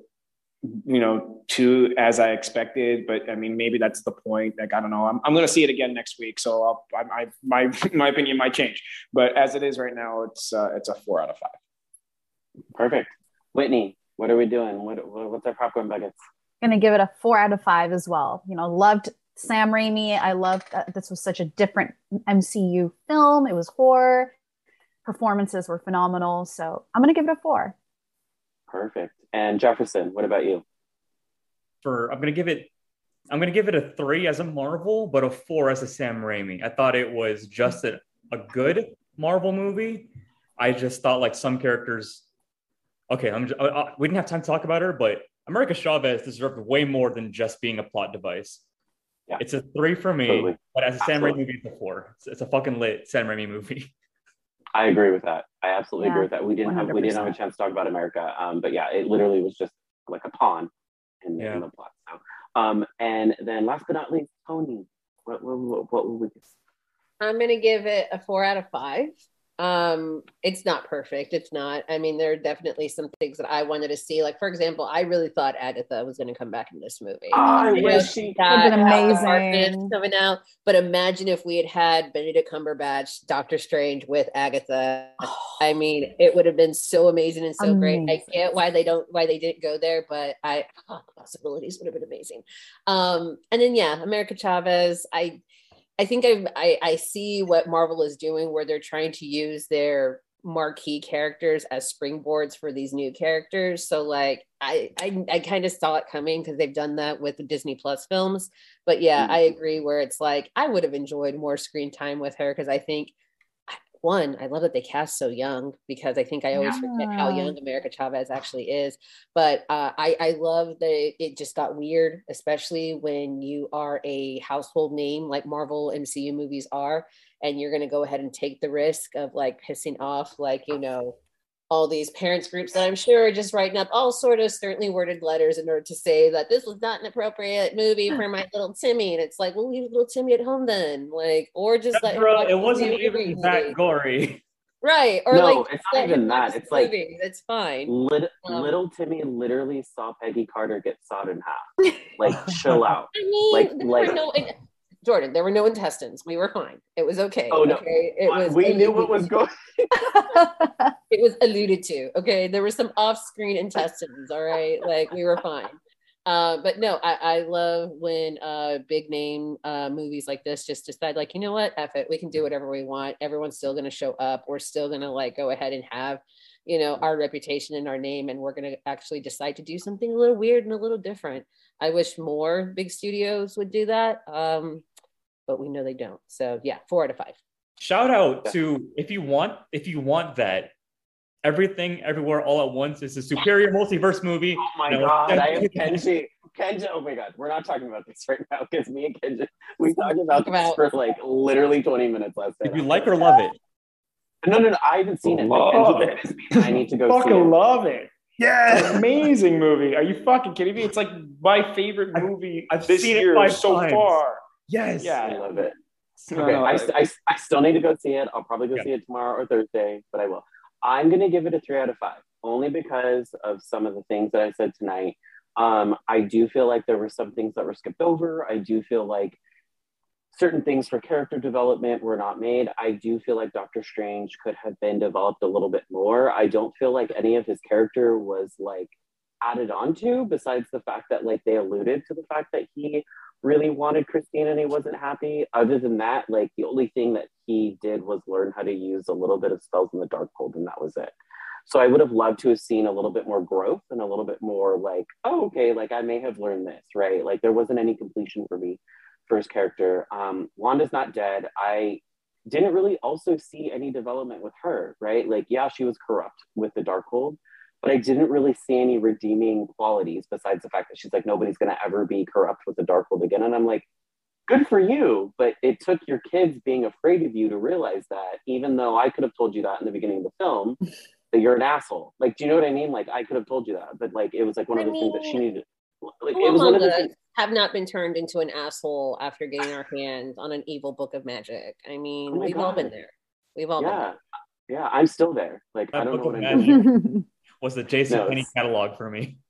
you know, too as I expected. But I mean, maybe that's the point. Like I don't know. I'm I'm going to see it again next week, so I'll, I, I my my opinion might change. But as it is right now, it's uh, it's a four out of five. Perfect. Whitney, what are we doing? What, what's our popcorn buckets? Gonna give it a four out of five as well. You know, loved Sam Raimi. I loved that this was such a different MCU film. It was horror. Performances were phenomenal. So I'm going to give it a four. Perfect. And Jefferson, what about you? For I'm going to give it I'm going to give it a three as a Marvel, but a four as a Sam Raimi. I thought it was just a, a good Marvel movie. I just thought like some characters. Okay, I'm. Just, uh, uh, we didn't have time to talk about her, but America Chavez deserved way more than just being a plot device. Yeah. It's a three for me, totally. but as a Sam Raimi movie, it's a four. It's, it's, a fucking lit Sam Raimi movie. I agree with that. I absolutely yeah, agree with that. We didn't 100%. have we didn't have a chance to talk about America, um, but yeah, it literally was just like a pawn in, yeah. in the plot. So, um, and then last but not least, Toni, what what what, what would we? I'm gonna give it a four out of five um it's not perfect. It's not. I mean there are definitely some things that i wanted to see. Like for example i really thought agatha was going to come back in this movie. Oh, i wish she had been amazing. coming out but imagine if we had had benedict cumberbatch doctor strange with agatha. Oh. i mean it would have been so amazing and so amazing. great. I get why they don't why they didn't go there but i oh, the possibilities would have been amazing. Um and then yeah america chavez. I I think I've, I I see what Marvel is doing, where they're trying to use their marquee characters as springboards for these new characters. So like I I, I kind of saw it coming because they've done that with the Disney Plus films. But yeah, mm-hmm. I agree. Where it's like I would have enjoyed more screen time with her because I think one, I love that they cast so young because I think I always yeah. forget how young America Chavez actually is. But uh, I, I love that it just got weird, especially when you are a household name like Marvel MCU movies are, and you're going to go ahead and take the risk of like pissing off, like, you know, all these parents groups that I'm sure are just writing up all sort of certainly worded letters in order to say that this was not an appropriate movie for my little Timmy. And it's like, well, leave little Timmy at home then, like, or just let bro, it wasn't even that gory. Right. Or no, like it's not even that. It's like it's fine. Lit- um, little Timmy literally saw Peggy Carter get sawed in half. Like, chill out. I mean, like, like no, Jordyn, there were no intestines. We were fine. It was okay. Oh no, okay? it was. We knew what was going. it was alluded to. Okay, there were some off-screen intestines. All right, like we were fine. Uh, but no, I, I love when uh, big name uh, movies like this just decide, like, you know what, F it, we can do whatever we want. Everyone's still going to show up. We're still going to like go ahead and have, you know, our reputation and our name, and we're going to actually decide to do something a little weird and a little different. I wish more big studios would do that. Um, but we know they don't. So yeah, four out of five. Shout out to if you want if you want that everything everywhere all at once is a superior multiverse movie. Oh my god, I am Kenji. Kenji, oh my god, we're not talking about this right now because me and Kenji we talked about this for like literally 20 minutes last night. If you like or love it. No, no, no, I haven't seen it. Love it. I need to go fucking it. love it. Yeah, amazing movie. Are you fucking kidding me? It's like my favorite movie I've, I've this year so times. far. Yes. Yeah. I love it. Okay, I, I, I, still need to go see it. I'll probably go yeah. see it tomorrow or Thursday, but I will. I'm going to give it a three out of five, only because of some of the things that I said tonight. Um, I do feel like there were some things that were skipped over. I do feel like certain things for character development were not made. I do feel like Doctor Strange could have been developed a little bit more. I don't feel like any of his character was like added on to besides the fact that like they alluded to the fact that he really wanted Christine and he wasn't happy. Other than that, like the only thing that he did was learn how to use a little bit of spells in the dark Darkhold, and that was it. So I would have loved to have seen a little bit more growth and a little bit more like, oh, okay, like I may have learned this, right? Like there wasn't any completion for me for his character. Um, Wanda's not dead. I didn't really also see any development with her, right? Like, yeah, she was corrupt with the Darkhold, but I didn't really see any redeeming qualities besides the fact that she's like, nobody's gonna ever be corrupt with the Darkhold again. And I'm like, good for you. But it took your kids being afraid of you to realize that, even though I could have told you that in the beginning of the film, that you're an asshole. Like, do you know what I mean? Like, I could have told you that, but like, it was like one of I the things that she needed. Like, it was one of of the things. have not been turned into an asshole after getting our hands on an evil book of magic. I mean, Oh we've all been there. We've all been Yeah, there. yeah, I'm still there. Like, I don't know what I'm doing. was the Jason No, Penny catalog for me.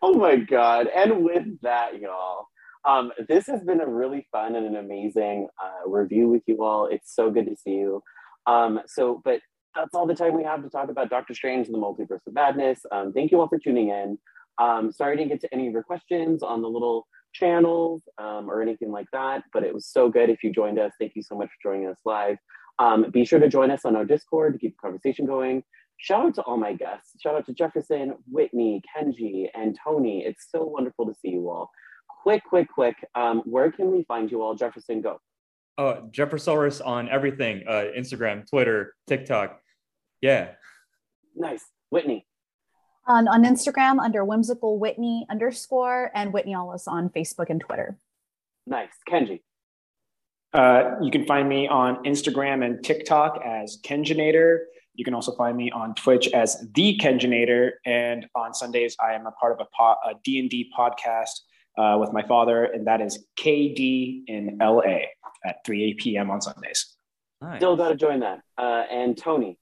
Oh my god! And with that, y'all, um, this has been a really fun and an amazing uh, review with you all. It's so good to see you. Um, so, but that's all the time we have to talk about Doctor Strange and the Multiverse of Madness. Um, thank you all for tuning in. Um, sorry to get to any of your questions on the little channels um, or anything like that, but it was so good if you joined us. Thank you so much for joining us live. Um, be sure to join us on our Discord to keep the conversation going. Shout out to all my guests. Shout out to Jefferson, Whitney, Kenji, and Toni. It's so wonderful to see you all. Quick, quick, quick. Um, where can we find you all? Jefferson, go. Uh, Jeffersawrus on everything uh, Instagram, Twitter, TikTok. Yeah. Nice. Whitney. on, on Instagram under whimsical Whitney underscore and Whitney Alas on Facebook and Twitter. Nice. Kenji. Uh, you can find me on Instagram and TikTok as Kenjinator. You can also find me on Twitch as the Kenjinator. And on Sundays, I am a part of a, po- a D&D podcast uh, with my father, and that is KD in LA at 3 p.m. on Sundays. Nice. Still got to join that. Uh, and Toni,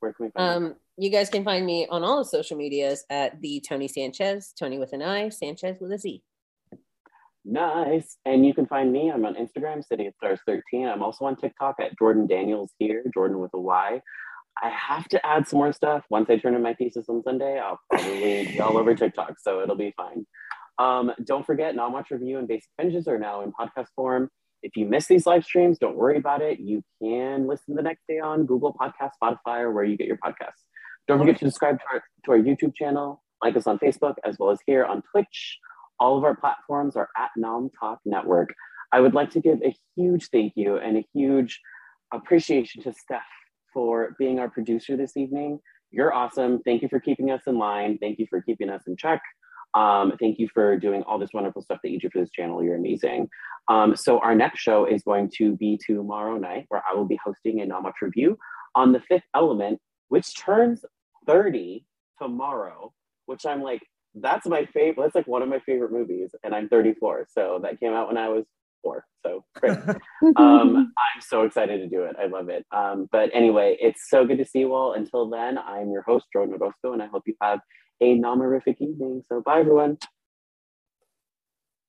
where can we find you? Um, you guys can find me on all the social medias at the Toni Sanchez, Tony with an I, Sanchez with a Z. Nice. And you can find me. I'm on Instagram, City of Stars 13. I'm also on TikTok at Jordan Daniels here, Jordyn with a Y. I have to add some more stuff. Once I turn in my thesis on Sunday, I'll probably be all over TikTok, so it'll be fine. Um, don't forget, Nom Watch Review and Basic Binges are now in podcast form. If you miss these live streams, don't worry about it. You can listen the next day on Google Podcast, Spotify, or where you get your podcasts. Don't forget to subscribe to our, to our YouTube channel, like us on Facebook, as well as here on Twitch. All of our platforms are at Nom Talk Network. I would like to give a huge thank you and a huge appreciation to Steph for being our producer this evening. You're awesome. Thank you for keeping us in line. Thank you for keeping us in check. Um, thank you for doing all this wonderful stuff that you do for this channel. You're amazing. Um, so our next show is going to be tomorrow night, where I will be hosting a Not review on the Fifth Element, which turns 30 tomorrow. Which I'm like, that's my favorite. That's like one of my favorite movies, and I'm 34. So that came out when I was four. So great. um, I'm so excited to do it. I love it. Um, but anyway, it's so good to see you all. Until then, I'm your host, Jordyn Orozco, and I hope you have a non-horrific evening. So bye, everyone.